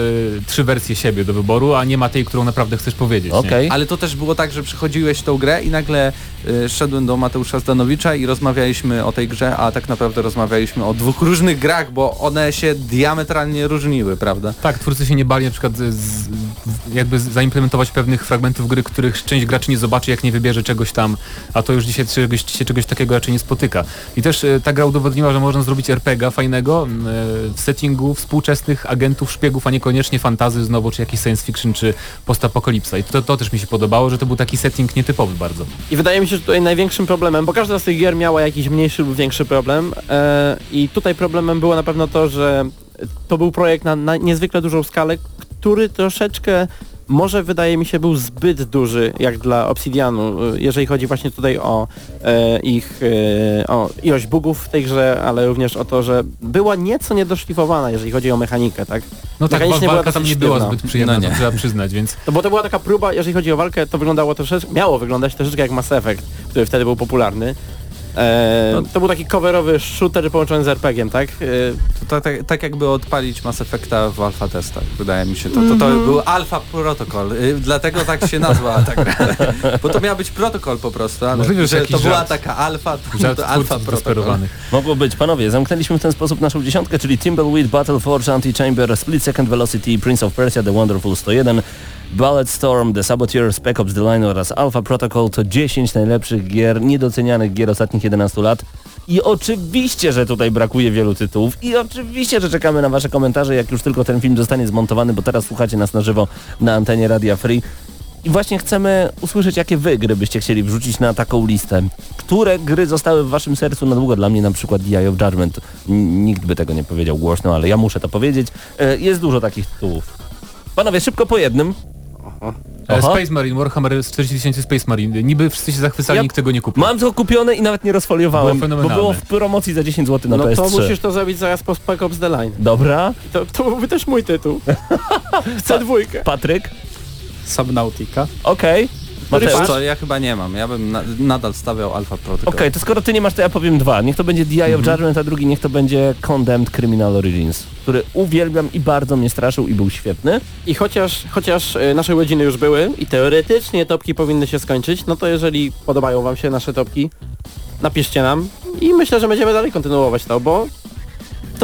trzy wersje siebie do wyboru, a nie ma tej, którą naprawdę chcesz powiedzieć. Okej. Ale to też było tak, że przychodziłeś w tą grę i nagle y, y, szedłem do Mateusza Zdanowicza i rozmawialiśmy o tej grze, a tak naprawdę rozmawialiśmy o dwóch różnych grach, bo one się diametralnie różniły, prawda? Tak, twórcy się nie bali na przykład z, z, jakby zaimplementować pewnych fragmentów gry, których część graczy nie zobaczy, jak nie wybierze czegoś tam, a to już dzisiaj czegoś, się czegoś takiego raczej nie spotyka. I też e, ta gra udowodniła, że można zrobić RPG fajnego e, w settingu współczesnych agentów, szpiegów, a niekoniecznie fantazy znowu, czy jakiś science fiction, czy postapokalipsa. I to, to też mi się podobało, że to był taki setting nietypowy bardzo. I wydaje mi się, że tutaj największym problemem, bo każda z tych gier miała jakiś mniejszy lub większy problem e, i tutaj problemem było na pewno to, że to był projekt na, na niezwykle dużą skalę, który troszeczkę może wydaje mi się był zbyt duży jak dla Obsidianu, e, jeżeli chodzi właśnie tutaj o e, ich e, o ilość bugów w tej grze, ale również o to, że była nieco niedoszlifowana, jeżeli chodzi o mechanikę, tak? No tak, Mechanicznie wa- była walka tam nie była zbyt przyjemna, No nie. to trzeba przyznać, więc No bo to była taka próba, jeżeli chodzi o walkę, to wyglądało troszeczkę, miało wyglądać troszeczkę jak Mass Effect, który wtedy był popularny. E, to był taki coverowy shooter połączony z RPG-iem, tak? E, To, to, tak, tak jakby odpalić Mass Effecta w alfa testach, wydaje mi się. To, to, to Mhm. był alfa protokol, y, dlatego tak się nazwała (laughs) ta gra. Bo to miał być protokol po prostu, ale Możliwe, że to była żart. taka alfa, to, to alfa protokol. Mogło być. Panowie, zamknęliśmy w ten sposób naszą dziesiątkę, czyli Timbleweed, Battle Forge, Anti-Chamber, Split Second Velocity, Prince of Persia, The Wonderful 101, Bulletstorm, The Saboteur, Spec Ops The Line oraz Alpha Protocol to 10 najlepszych gier, niedocenianych gier ostatnich 11 lat. I oczywiście, że tutaj brakuje wielu tytułów i oczywiście, że czekamy na wasze komentarze, jak już tylko ten film zostanie zmontowany, bo teraz słuchacie nas na żywo na antenie Radia Free. I właśnie chcemy usłyszeć, jakie wy gry byście chcieli wrzucić na taką listę. Które gry zostały w waszym sercu na długo? Dla mnie na przykład The Eye of Judgment. Nikt by tego nie powiedział głośno, ale ja muszę to powiedzieć. E, Jest dużo takich tytułów. Panowie, szybko po jednym. E, Aha. Space Marine, Warhammer 40 tysięcy Space Marine. Niby wszyscy się zachwycali, Ja- nikt tego nie kupił. Mam to kupione i nawet nie rozfoliowałem, Było bo fenomenalne. było w promocji za 10 zł na no PS3. to musisz to zrobić zaraz po Spec Ops The Line. Dobra. To, to byłby też mój tytuł. (laughs) Chcę dwójkę. Patryk? Subnautica. Okej. Wiesz Mateusz? co, ja chyba nie mam, ja bym na, nadal stawiał alfa protokol. Okej, to skoro ty nie masz, to ja powiem dwa. Niech to będzie Eye of Judgment, a drugi niech to będzie Condemned Criminal Origins, który uwielbiam i bardzo mnie straszył i był świetny. I chociaż, chociaż e, nasze godziny już były i teoretycznie topki powinny się skończyć, no to jeżeli podobają wam się nasze topki, napiszcie nam i myślę, że będziemy dalej kontynuować to, bo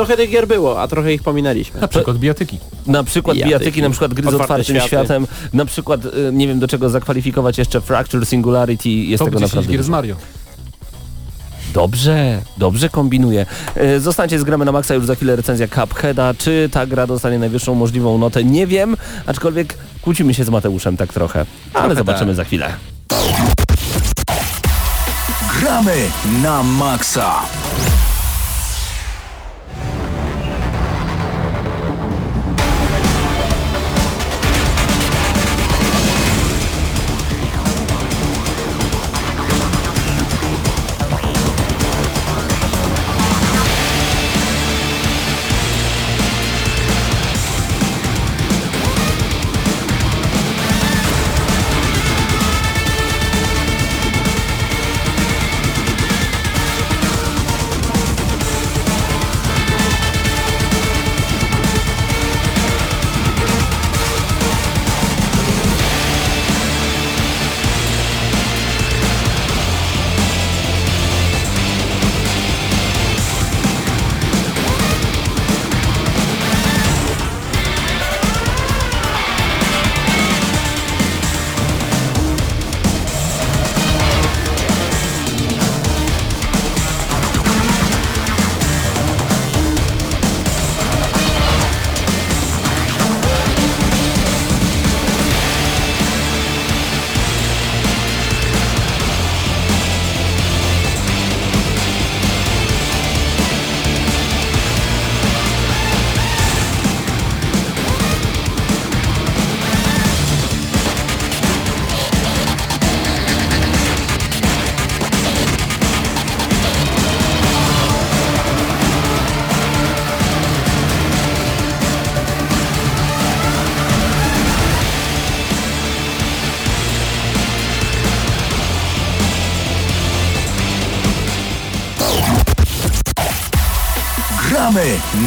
trochę tych gier było, a trochę ich pominęliśmy. Na przykład bijatyki. Na przykład Bijatyki. bijatyki, na przykład gry z otwartym światy. światem, na przykład y, nie wiem do czego zakwalifikować jeszcze Fracture Singularity, jest Top tego 10 naprawdę gier z. Mario. Dobrze, dobrze kombinuję. Y, Zostańcie z gramy na maksa już za chwilę recenzja Cupheada. Czy ta gra dostanie najwyższą możliwą notę? Nie wiem, aczkolwiek kłócimy się z Mateuszem tak trochę. Ale Trochę zobaczymy tak. za chwilę. Gramy na maksa.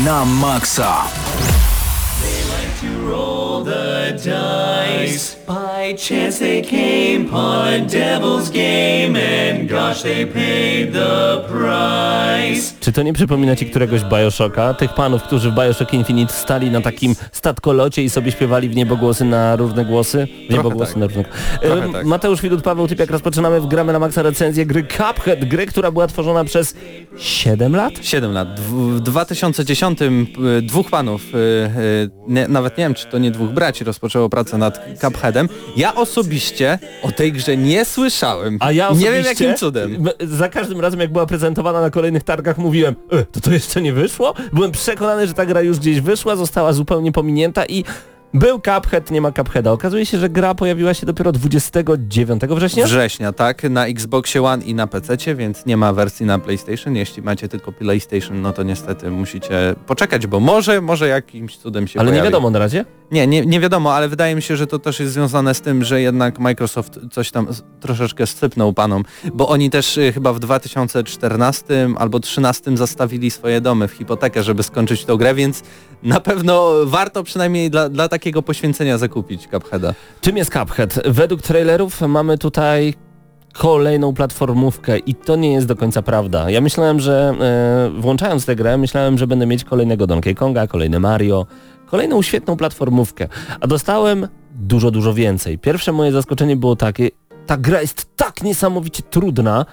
Na maksa. roll the dice. By chance they came on a devil's game and gosh they paid the price. Czy to nie przypomina ci któregoś Bioshocka? Tych panów, którzy w Bioshock Infinite stali na takim statkolocie i sobie śpiewali w niebogłosy na różne głosy? W niebogłosy tak. na różne... E, tak. Mateusz Widut, Paweł Typiak, rozpoczynamy w Gramy na Maxa recenzję gry Cuphead, gry, która była tworzona przez 7 lat? 7 lat. W w 2010 y, dwóch panów, y, y, nie, nawet nie wiem czy to nie dwóch braci rozpoczęło pracę nad Cupheadem. Ja osobiście o tej grze nie słyszałem. A ja nie wiem osobiście, jakim cudem. Za każdym razem jak była prezentowana na kolejnych targach mówiłem, e, to to jeszcze nie wyszło? Byłem przekonany, że ta gra już gdzieś wyszła, została zupełnie pominięta i był Cuphead, nie ma Cupheada. Okazuje się, że gra pojawiła się dopiero 29 września? Września, tak, na Xboxie One i na PC, więc nie ma wersji na PlayStation. Jeśli macie tylko PlayStation, no to niestety musicie poczekać, bo może, może jakimś cudem się Ale nie pojawi. wiadomo na razie. Nie, nie, nie wiadomo, ale wydaje mi się, że to też jest związane z tym, że jednak Microsoft coś tam troszeczkę sypnął panom, bo oni też y, chyba w 2014 albo 2013 zastawili swoje domy w hipotekę, żeby skończyć tą grę, więc na pewno warto przynajmniej dla, dla takiego poświęcenia zakupić Cupheada. Czym jest Cuphead? Według trailerów mamy tutaj kolejną platformówkę i to nie jest do końca prawda. Ja myślałem, że e, włączając tę grę, myślałem, że będę mieć kolejnego Donkey Konga, kolejne Mario, kolejną świetną platformówkę, a dostałem dużo, dużo więcej. Pierwsze moje zaskoczenie było takie, ta gra jest tak niesamowicie trudna,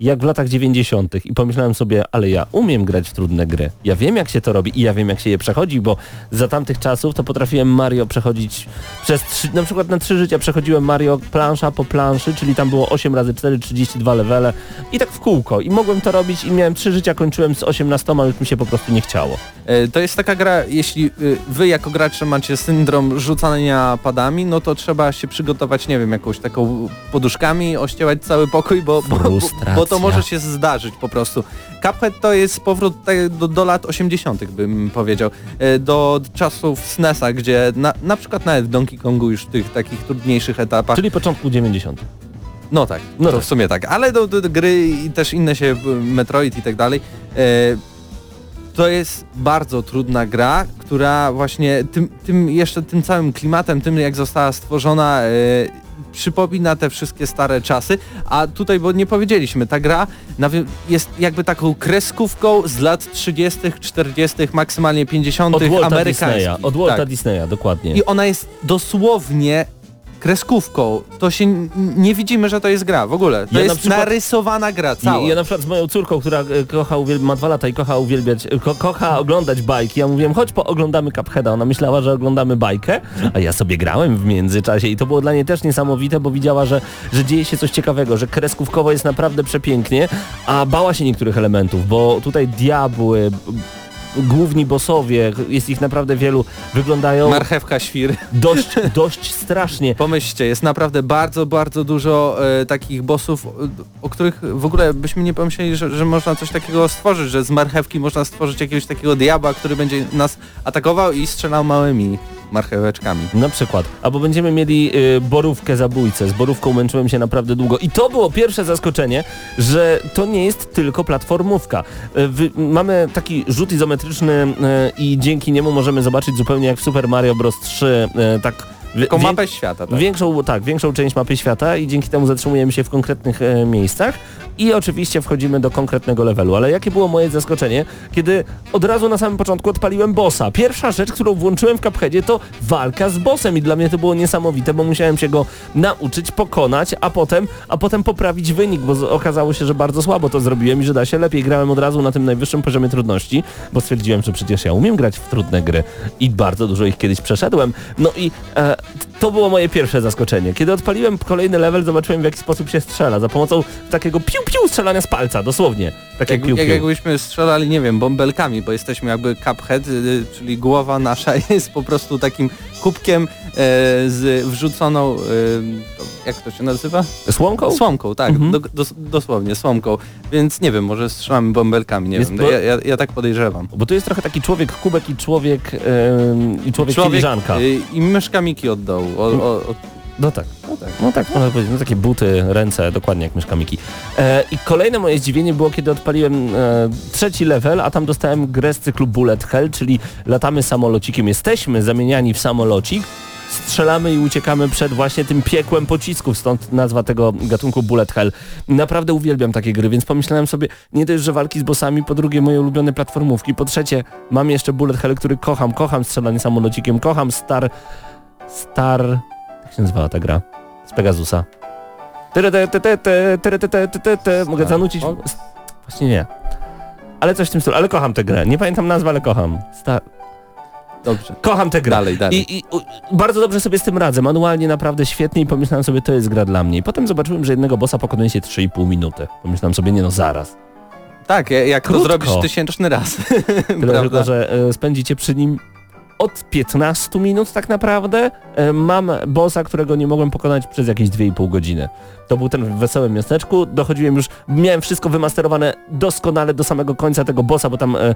jak w latach 90. i pomyślałem sobie, ale ja umiem grać w trudne gry. Ja wiem jak się to robi i ja wiem jak się je przechodzi, bo za tamtych czasów to potrafiłem Mario przechodzić przez trzy, na przykład na trzy życia przechodziłem Mario plansza po planszy, czyli tam było 8 razy 4, 32 levele i tak w kółko i mogłem to robić i miałem trzy życia, kończyłem z 18, już mi się po prostu nie chciało. E, To jest taka gra, jeśli y, wy jako gracze macie syndrom rzucania padami, no to trzeba się przygotować, nie wiem, jakąś taką poduszkami, ościełać cały pokój, bo, bo, bo, bo to może się zdarzyć po prostu. Cuphead to jest powrót tak do, do lat 80. bym powiedział, e, do czasów SNES-a, gdzie na, na przykład nawet w Donkey Kongu już w tych takich trudniejszych etapach Czyli początku 90. no tak, No to tak. w sumie tak, ale do, do, do gry i też inne się, y, Metroid i tak dalej, e, to jest bardzo trudna gra, która właśnie tym, tym jeszcze tym całym klimatem, tym jak została stworzona, e, przypomina te wszystkie stare czasy, a tutaj, bo nie powiedzieliśmy, ta gra jest jakby taką kreskówką z lat 30., 40., maksymalnie 50. Od Walta amerykańskich. Disneya, od Walta Tak. Disneya, dokładnie. I ona jest dosłownie kreskówką. To się nie widzimy, że to jest gra w ogóle. To Ja na jest przykład- narysowana gra cała. I ja na przykład z moją córką, która e, kocha ma dwa lata i kocha uwielbiać, e, ko kocha oglądać bajki, ja mówiłem, chodź pooglądamy Cupheada. Ona myślała, że oglądamy bajkę, a ja sobie grałem w międzyczasie i to było dla niej też niesamowite, bo widziała, że, że dzieje się coś ciekawego, że kreskówkowo jest naprawdę przepięknie, a bała się niektórych elementów, bo tutaj diabły, główni bossowie, jest ich naprawdę wielu, wyglądają Marchewka, świr. dość, (laughs) dość strasznie. Pomyślcie, jest naprawdę bardzo, bardzo dużo e, takich bossów, o, których w ogóle byśmy nie pomyśleli, że, że można coś takiego stworzyć, że z marchewki można stworzyć jakiegoś takiego diabła, który będzie nas atakował i strzelał małymi marcheweczkami. Na przykład. Albo będziemy mieli y, borówkę zabójcę. Z borówką męczyłem się naprawdę długo. I to było pierwsze zaskoczenie, że to nie jest tylko platformówka. Y, wy, mamy taki rzut izometryczny y, i dzięki niemu możemy zobaczyć zupełnie jak w Super Mario Bros. 3 y, tak wię- mapę świata, tak? Większą, tak, większą część mapy świata i dzięki temu zatrzymujemy się w konkretnych e, miejscach i oczywiście wchodzimy do konkretnego levelu. Ale jakie było moje zaskoczenie, kiedy od razu na samym początku odpaliłem bossa. Pierwsza rzecz, którą włączyłem w Cupheadzie to walka z bossem i dla mnie to było niesamowite, bo musiałem się go nauczyć, pokonać, a potem, a potem poprawić wynik, bo okazało się, że bardzo słabo to zrobiłem i że da się lepiej. Grałem od razu na tym najwyższym poziomie trudności, bo stwierdziłem, że przecież ja umiem grać w trudne gry i bardzo dużo ich kiedyś przeszedłem. No i e, to było moje pierwsze zaskoczenie. Kiedy odpaliłem kolejny level, zobaczyłem w jaki sposób się strzela. Za pomocą takiego piu-piu strzelania z palca, dosłownie. Takie Jak, piu-piu. jak jakbyśmy strzelali, nie wiem, bąbelkami, bo jesteśmy jakby Cuphead, y, czyli głowa nasza (laughs) jest po prostu takim kubkiem e, z wrzuconą, e, jak to się nazywa? Słomką? Słomką, tak, Mhm. do, dos, dosłownie, słomką. Więc nie wiem, może strzelamy bąbelkami, nie Jest wiem, bo- ja, ja, ja tak podejrzewam. Bo to jest trochę taki człowiek kubek i człowiek i człowiek, filiżanka. y, i myszka Miki od dołu. O, o, o, No tak. no tak. No tak, można powiedzieć. No takie buty, ręce, dokładnie jak myszka Miki. E, I kolejne moje zdziwienie było, kiedy odpaliłem e, trzeci level, a tam dostałem grę z cyklu Bullet Hell, czyli latamy samolocikiem. Jesteśmy zamieniani w samolocik strzelamy i uciekamy przed właśnie tym piekłem pocisków, stąd nazwa tego gatunku Bullet Hell. Naprawdę uwielbiam takie gry, więc pomyślałem sobie, nie dość, że walki z bossami, po drugie moje ulubione platformówki, po trzecie mam jeszcze Bullet Hell, który kocham, kocham strzelanie samolocikiem, kocham Star... Star... jak się nazywała ta gra? Z Pegasusa. Mogę zanucić? Właśnie nie. Ale coś w tym stylu, ale kocham tę grę. Nie pamiętam nazwy, ale kocham. Star... Dobrze. Kocham tę grę. Dalej, dalej. I, i u, bardzo dobrze sobie z tym radzę. Manualnie naprawdę świetnie i pomyślałem sobie, to jest gra dla mnie. I potem zobaczyłem, że jednego bossa pokonuje się 3,5 minuty. Pomyślałem sobie, nie no, zaraz. Tak, ja- jak Krótko. to zrobisz tysięczny raz. (laughs) Tyle tylko, że e, spędzicie przy nim od 15 minut tak naprawdę. E, mam bossa, którego nie mogłem pokonać przez jakieś 2,5 godziny. To był ten w wesołym miasteczku. Dochodziłem już, miałem wszystko wymasterowane doskonale do samego końca tego bossa, bo tam e,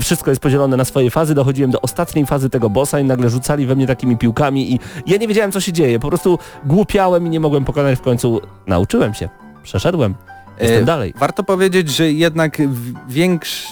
wszystko jest podzielone na swoje fazy. Dochodziłem do ostatniej fazy tego bossa i nagle rzucali we mnie takimi piłkami i ja nie wiedziałem co się dzieje. Po prostu głupiałem i nie mogłem pokonać w końcu. Nauczyłem się. Przeszedłem. Jestem E, dalej. Warto powiedzieć, że jednak w- większ,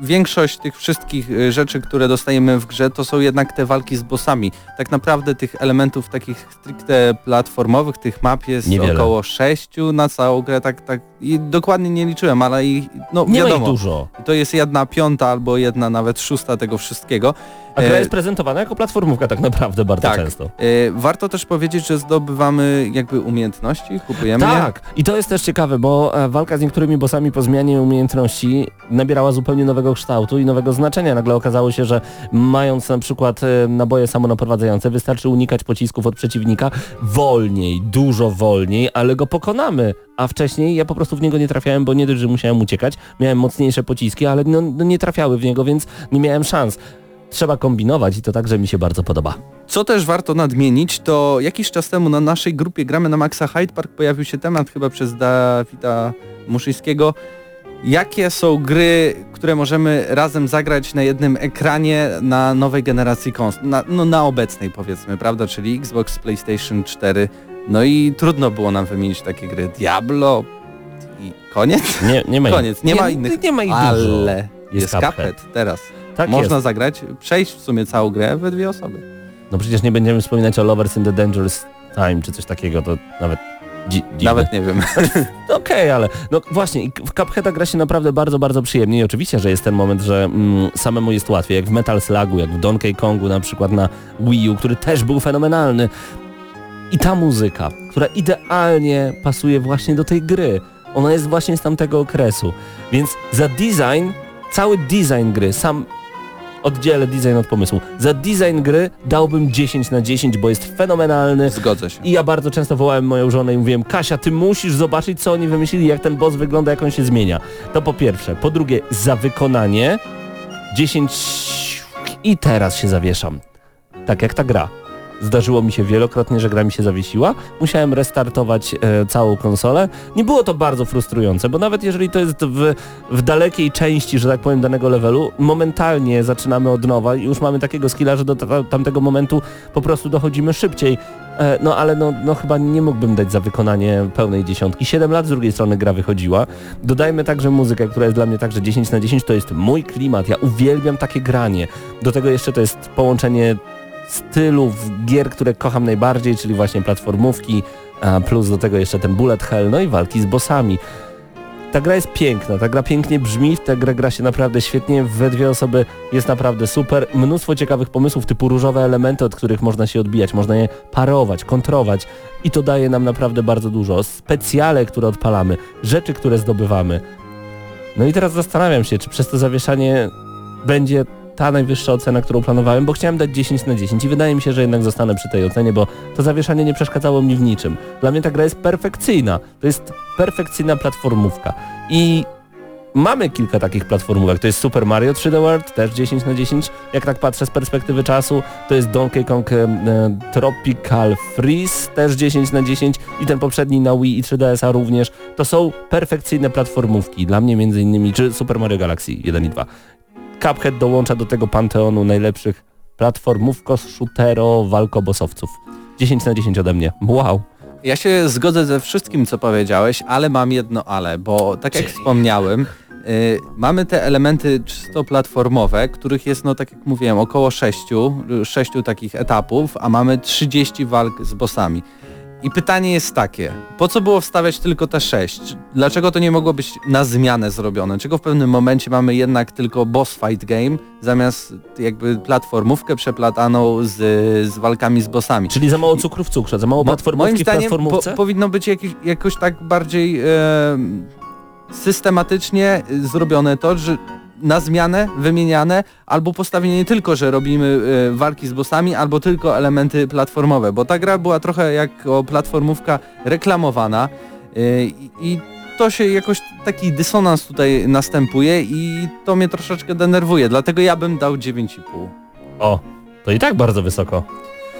większość tych wszystkich e, rzeczy, które dostajemy w grze, to są jednak te walki z bossami. Tak naprawdę tych elementów takich stricte platformowych, tych map jest Niewiele. około sześciu na całą grę, tak, tak i dokładnie nie liczyłem, ale i no Nie wiadomo, dużo. to jest jedna piąta albo jedna nawet szósta tego wszystkiego. A gra E, jest prezentowana jako platformówka tak naprawdę bardzo tak. często. E, Warto też powiedzieć, że zdobywamy jakby umiejętności, kupujemy je. Tak, i to jest też ciekawe, bo e, walka z niektórymi bossami po zmianie umiejętności nabierała zupełnie nowego kształtu i nowego znaczenia. Nagle okazało się, że mając na przykład e, naboje samonaprowadzające, wystarczy unikać pocisków od przeciwnika wolniej, dużo wolniej, ale go pokonamy. A wcześniej ja po prostu w niego nie trafiałem, bo nie dość, że musiałem uciekać, miałem mocniejsze pociski, ale no, no nie trafiały w niego, więc nie miałem szans. Trzeba kombinować i to także mi się bardzo podoba. Co też warto nadmienić, to jakiś czas temu na naszej grupie Gramy na Maxa Hyde Park pojawił się temat chyba przez Dawida Muszyńskiego, jakie są gry, które możemy razem zagrać na jednym ekranie na nowej generacji konsol, na, no na obecnej powiedzmy, prawda, czyli Xbox, PlayStation 4, no i trudno było nam wymienić takie gry. Diablo i koniec? Nie, nie ma (laughs) Koniec, nie, ma innych. Nie ma ich. Ale jest, Cuphead. Cuphead teraz. Tak Można jest. zagrać, przejść w sumie całą grę we dwie osoby. No przecież nie będziemy wspominać o Lovers in the Dangerous Time czy coś takiego, to nawet dzi dziwne. Nawet nie wiem. No Okej, ale no właśnie, w Cupheada gra się naprawdę bardzo, bardzo przyjemnie i oczywiście, że jest ten moment, że mm, samemu jest łatwiej, jak w Metal Slugu, jak w Donkey Kongu na przykład na Wii U, który też był fenomenalny. I ta muzyka, która idealnie pasuje właśnie do tej gry. Ona jest właśnie z tamtego okresu. Więc za design, cały design gry, sam oddzielę design od pomysłu. Za design gry dałbym 10 na 10, bo jest fenomenalny. Zgodzę się. I ja bardzo często wołałem moją żonę i mówiłem, Kasia, ty musisz zobaczyć, co oni wymyślili, jak ten boss wygląda, jak on się zmienia. To po pierwsze. Po drugie, za wykonanie 10 i teraz się zawieszam. Tak jak ta gra. Zdarzyło mi się wielokrotnie, że gra mi się zawiesiła. Musiałem restartować e, całą konsolę. Nie było to bardzo frustrujące, bo nawet jeżeli to jest w, w dalekiej części, że tak powiem, danego levelu, momentalnie zaczynamy od nowa i już mamy takiego skilla, że do ta, tamtego momentu po prostu dochodzimy szybciej. E, no ale no, no chyba nie mógłbym dać za wykonanie pełnej dziesiątki. 7 lat z drugiej strony gra wychodziła. Dodajmy także muzykę, która jest dla mnie także 10 na 10, to jest mój klimat. Ja uwielbiam takie granie. Do tego jeszcze to jest połączenie stylów gier, które kocham najbardziej, czyli właśnie platformówki, plus do tego jeszcze ten bullet hell, no i walki z bossami. Ta gra jest piękna, ta gra pięknie brzmi, w tę grę gra się naprawdę świetnie, we dwie osoby jest naprawdę super. Mnóstwo ciekawych pomysłów typu różowe elementy, od których można się odbijać, można je parować, kontrować i to daje nam naprawdę bardzo dużo. Specjale, które odpalamy, rzeczy, które zdobywamy. No i teraz zastanawiam się, czy przez to zawieszanie będzie ta najwyższa ocena, którą planowałem, bo chciałem dać 10 na 10 i wydaje mi się, że jednak zostanę przy tej ocenie, bo to zawieszanie nie przeszkadzało mi w niczym. Dla mnie ta gra jest perfekcyjna. To jest perfekcyjna platformówka. I mamy kilka takich platformówek. To jest Super Mario 3D World, też 10 na 10. Jak tak patrzę z perspektywy czasu, to jest Donkey Kong e, Tropical Freeze, też 10 na 10 i ten poprzedni na Wii i 3DS-a również. To są perfekcyjne platformówki. Dla mnie między innymi, czy Super Mario Galaxy 1 i 2. Cuphead dołącza do tego panteonu najlepszych platformówko, shootero, walkobosowców. 10 na 10 ode mnie. Wow. Ja się zgodzę ze wszystkim, co powiedziałeś, ale mam jedno ale, bo tak jak wspomniałem, Y, mamy te elementy czysto platformowe, których jest, no tak jak mówiłem, około 6, 6 takich etapów, a mamy 30 walk z bossami. I pytanie jest takie, po co było wstawiać tylko te 6? Dlaczego to nie mogło być na zmianę zrobione? Czego w pewnym momencie mamy jednak tylko boss fight game, zamiast jakby platformówkę przeplataną z, z walkami z bossami? Czyli za mało cukru w cukrze, za mało Mo- platformówki Moim zdaniem platformówce? po, powinno być jakiś, jakoś tak bardziej e, systematycznie zrobione to, że na zmianę wymieniane, albo postawienie nie tylko, że robimy e, walki z bossami, albo tylko elementy platformowe, bo ta gra była trochę jako platformówka reklamowana i, i to się jakoś taki dysonans tutaj następuje i to mnie troszeczkę denerwuje, dlatego ja bym dał 9,5. O, to i tak bardzo wysoko.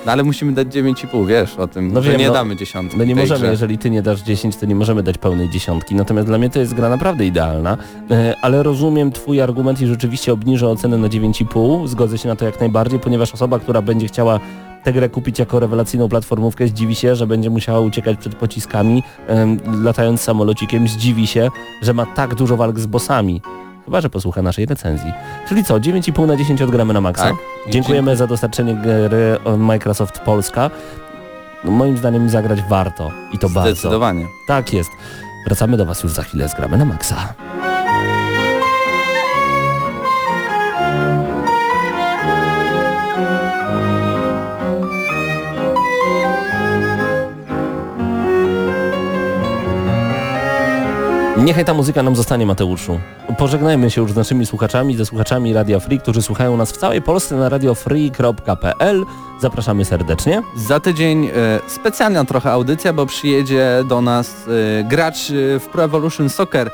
No ale musimy dać 9,5, wiesz o tym, No że wiem, nie no, damy dziesiątki. No nie możemy, grze. jeżeli ty nie dasz 10, to nie możemy dać pełnej dziesiątki. Natomiast dla mnie to jest gra naprawdę idealna, e, ale rozumiem twój argument i rzeczywiście obniżę ocenę na 9,5. Zgodzę się na to jak najbardziej, ponieważ osoba, która będzie chciała tę grę kupić jako rewelacyjną platformówkę, zdziwi się, że będzie musiała uciekać przed pociskami, latając samolocikiem, zdziwi się, że ma tak dużo walk z bossami. Chyba, że posłucha naszej recenzji. Czyli co, 9,5 na 10 odgramy na maksa. Tak. Dziękujemy za dostarczenie gry Microsoft Polska. Moim zdaniem zagrać warto i to bardzo. Zdecydowanie. Tak jest. Wracamy do Was już za chwilę, zgramy na maksa. Niechaj ta muzyka nam zostanie, Mateuszu. Pożegnajmy się już z naszymi słuchaczami, ze słuchaczami Radio Free, którzy słuchają nas w całej Polsce na radiofree.pl. Zapraszamy serdecznie. Za tydzień e, specjalna trochę audycja, bo przyjedzie do nas e, gracz e, w Pro Evolution Soccer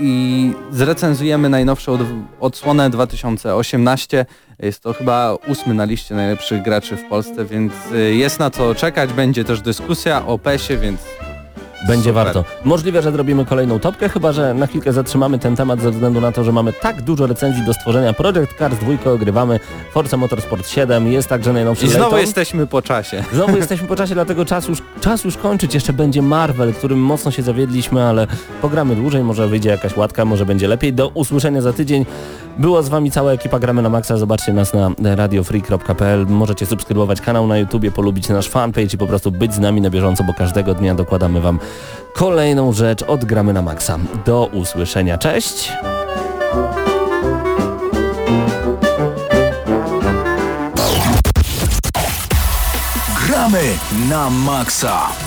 i zrecenzujemy najnowszą od, odsłonę 2018. Jest to chyba ósmy na liście najlepszych graczy w Polsce, więc jest na co czekać. Będzie też dyskusja o PESie, więc Będzie Super. warto. Możliwe, że zrobimy kolejną topkę, chyba że na chwilkę zatrzymamy ten temat ze względu na to, że mamy tak dużo recenzji do stworzenia. Project Cars 2 ogrywamy, Forza Motorsport 7, jest także najnowszy i znowu Layton. jesteśmy po czasie. (laughs) Znowu jesteśmy po czasie, dlatego czas już, czas już kończyć. Jeszcze będzie Marvel, którym mocno się zawiedliśmy, ale pogramy dłużej, może wyjdzie jakaś łatka, może będzie lepiej. Do usłyszenia za tydzień. Była z Wami cała ekipa Gramy na Maxa. Zobaczcie nas na radiofree.pl. Możecie subskrybować kanał na YouTubie, polubić nasz fanpage i po prostu być z nami na bieżąco, bo każdego dnia dokładamy Wam kolejną rzecz od Gramy na Maxa. Do usłyszenia. Cześć! Gramy na maksa.